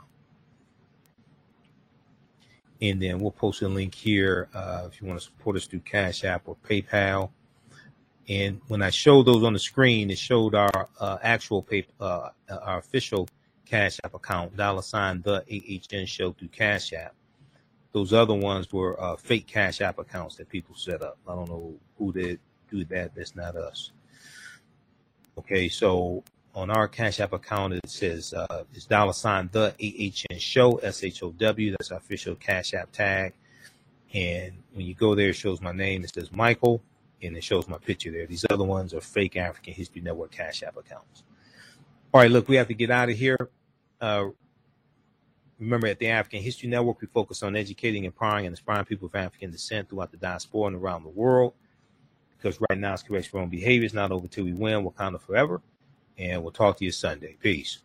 And then we'll post a link here uh, if you want to support us through Cash App or PayPal. And when I showed those on the screen, it showed our uh, actual pay, uh, our official Cash App account, dollar sign the AHN show through Cash App. Those other ones were uh, fake Cash App accounts that people set up. I don't know who did do that. That's not us. Okay, so on our Cash App account, it says uh, it's dollar sign the AHN show, S H O W. That's our official Cash App tag. And when you go there, it shows my name. It says Michael, and it shows my picture there. These other ones are fake African History Network Cash App accounts. All right, look, we have to get out of here. Uh, remember, at the African History Network, we focus on educating, empowering, and inspiring people of African descent throughout the diaspora and around the world. Because right now, it's correct wrong behavior. It's not over till we win. Count it forever. And we'll talk to you Sunday. Peace.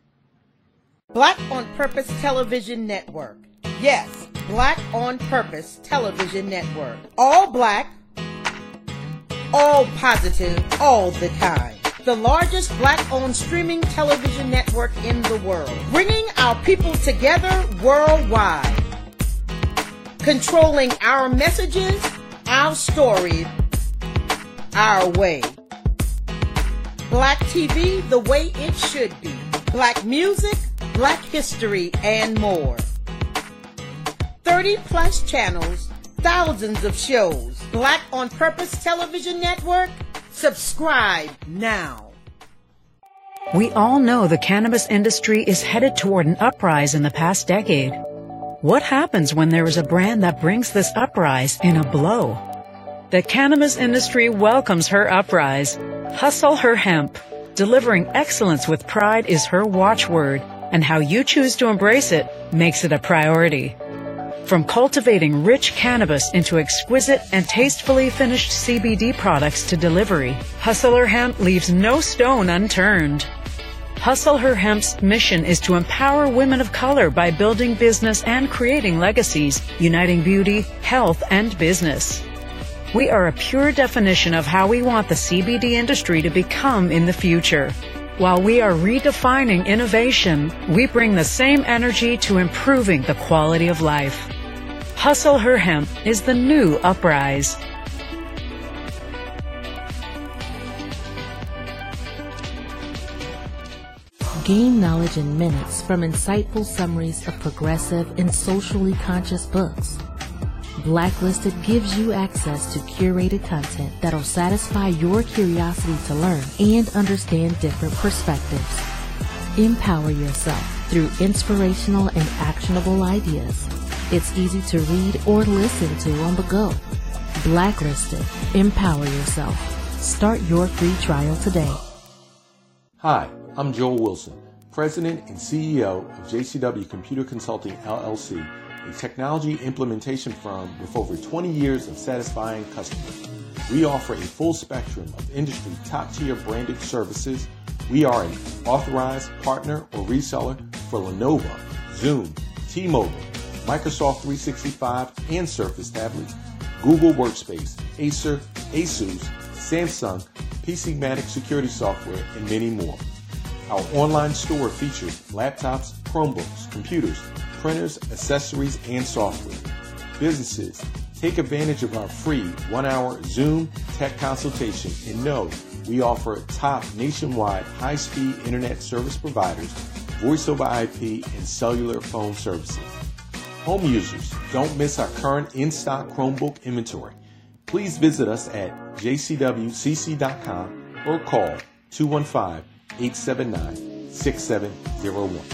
Black on Purpose Television Network. Yes, Black on Purpose Television Network. All black, all positive, all the time the largest black owned streaming television network in the world, bringing our people together worldwide, controlling our messages, our stories, our way. Black TV the way it should be. Black music, black history, and more. 30 plus channels, thousands of shows. Black on Purpose Television Network Subscribe now. We all know the cannabis industry is headed toward an uprise in the past decade. What happens when there is a brand that brings this uprise in a blow? The cannabis industry welcomes her uprise. Hustle her hemp. Delivering excellence with pride is her watchword, and how you choose to embrace it makes it a priority. From cultivating rich cannabis into exquisite and tastefully finished CBD products to delivery, Hustle Her Hemp leaves no stone unturned. Hustle Her Hemp's mission is to empower women of color by building business and creating legacies, uniting beauty, health, and business. We are a pure definition of how we want the CBD industry to become in the future. While we are redefining innovation, we bring the same energy to improving the quality of life. Hustle Her Hemp is the new uprise. Gain knowledge in minutes from insightful summaries of progressive and socially conscious books. Blacklisted gives you access to curated content that'll satisfy your curiosity to learn and understand different perspectives. Empower yourself through inspirational and actionable ideas it's easy to read or listen to on the go. Blacklisted. Empower yourself. Start your free trial today. Hi, I'm Joel Wilson, President and CEO of JCW Computer Consulting LLC, a technology implementation firm with over 20 years of satisfying customers. We offer a full spectrum of industry top tier branded services. We are an authorized partner or reseller for Lenovo, Zoom, T-Mobile, Microsoft 365 and Surface tablets, Google Workspace, Acer, Asus, Samsung, PCmatic security software, and many more. Our online store features laptops, Chromebooks, computers, printers, accessories, and software. Businesses, take advantage of our free one-hour Zoom tech consultation and know we offer top nationwide high-speed internet service providers, voice over IP, and cellular phone services. Home users, don't miss our current in-stock Chromebook inventory. Please visit us at jcwcc.com or call 215 879 6701.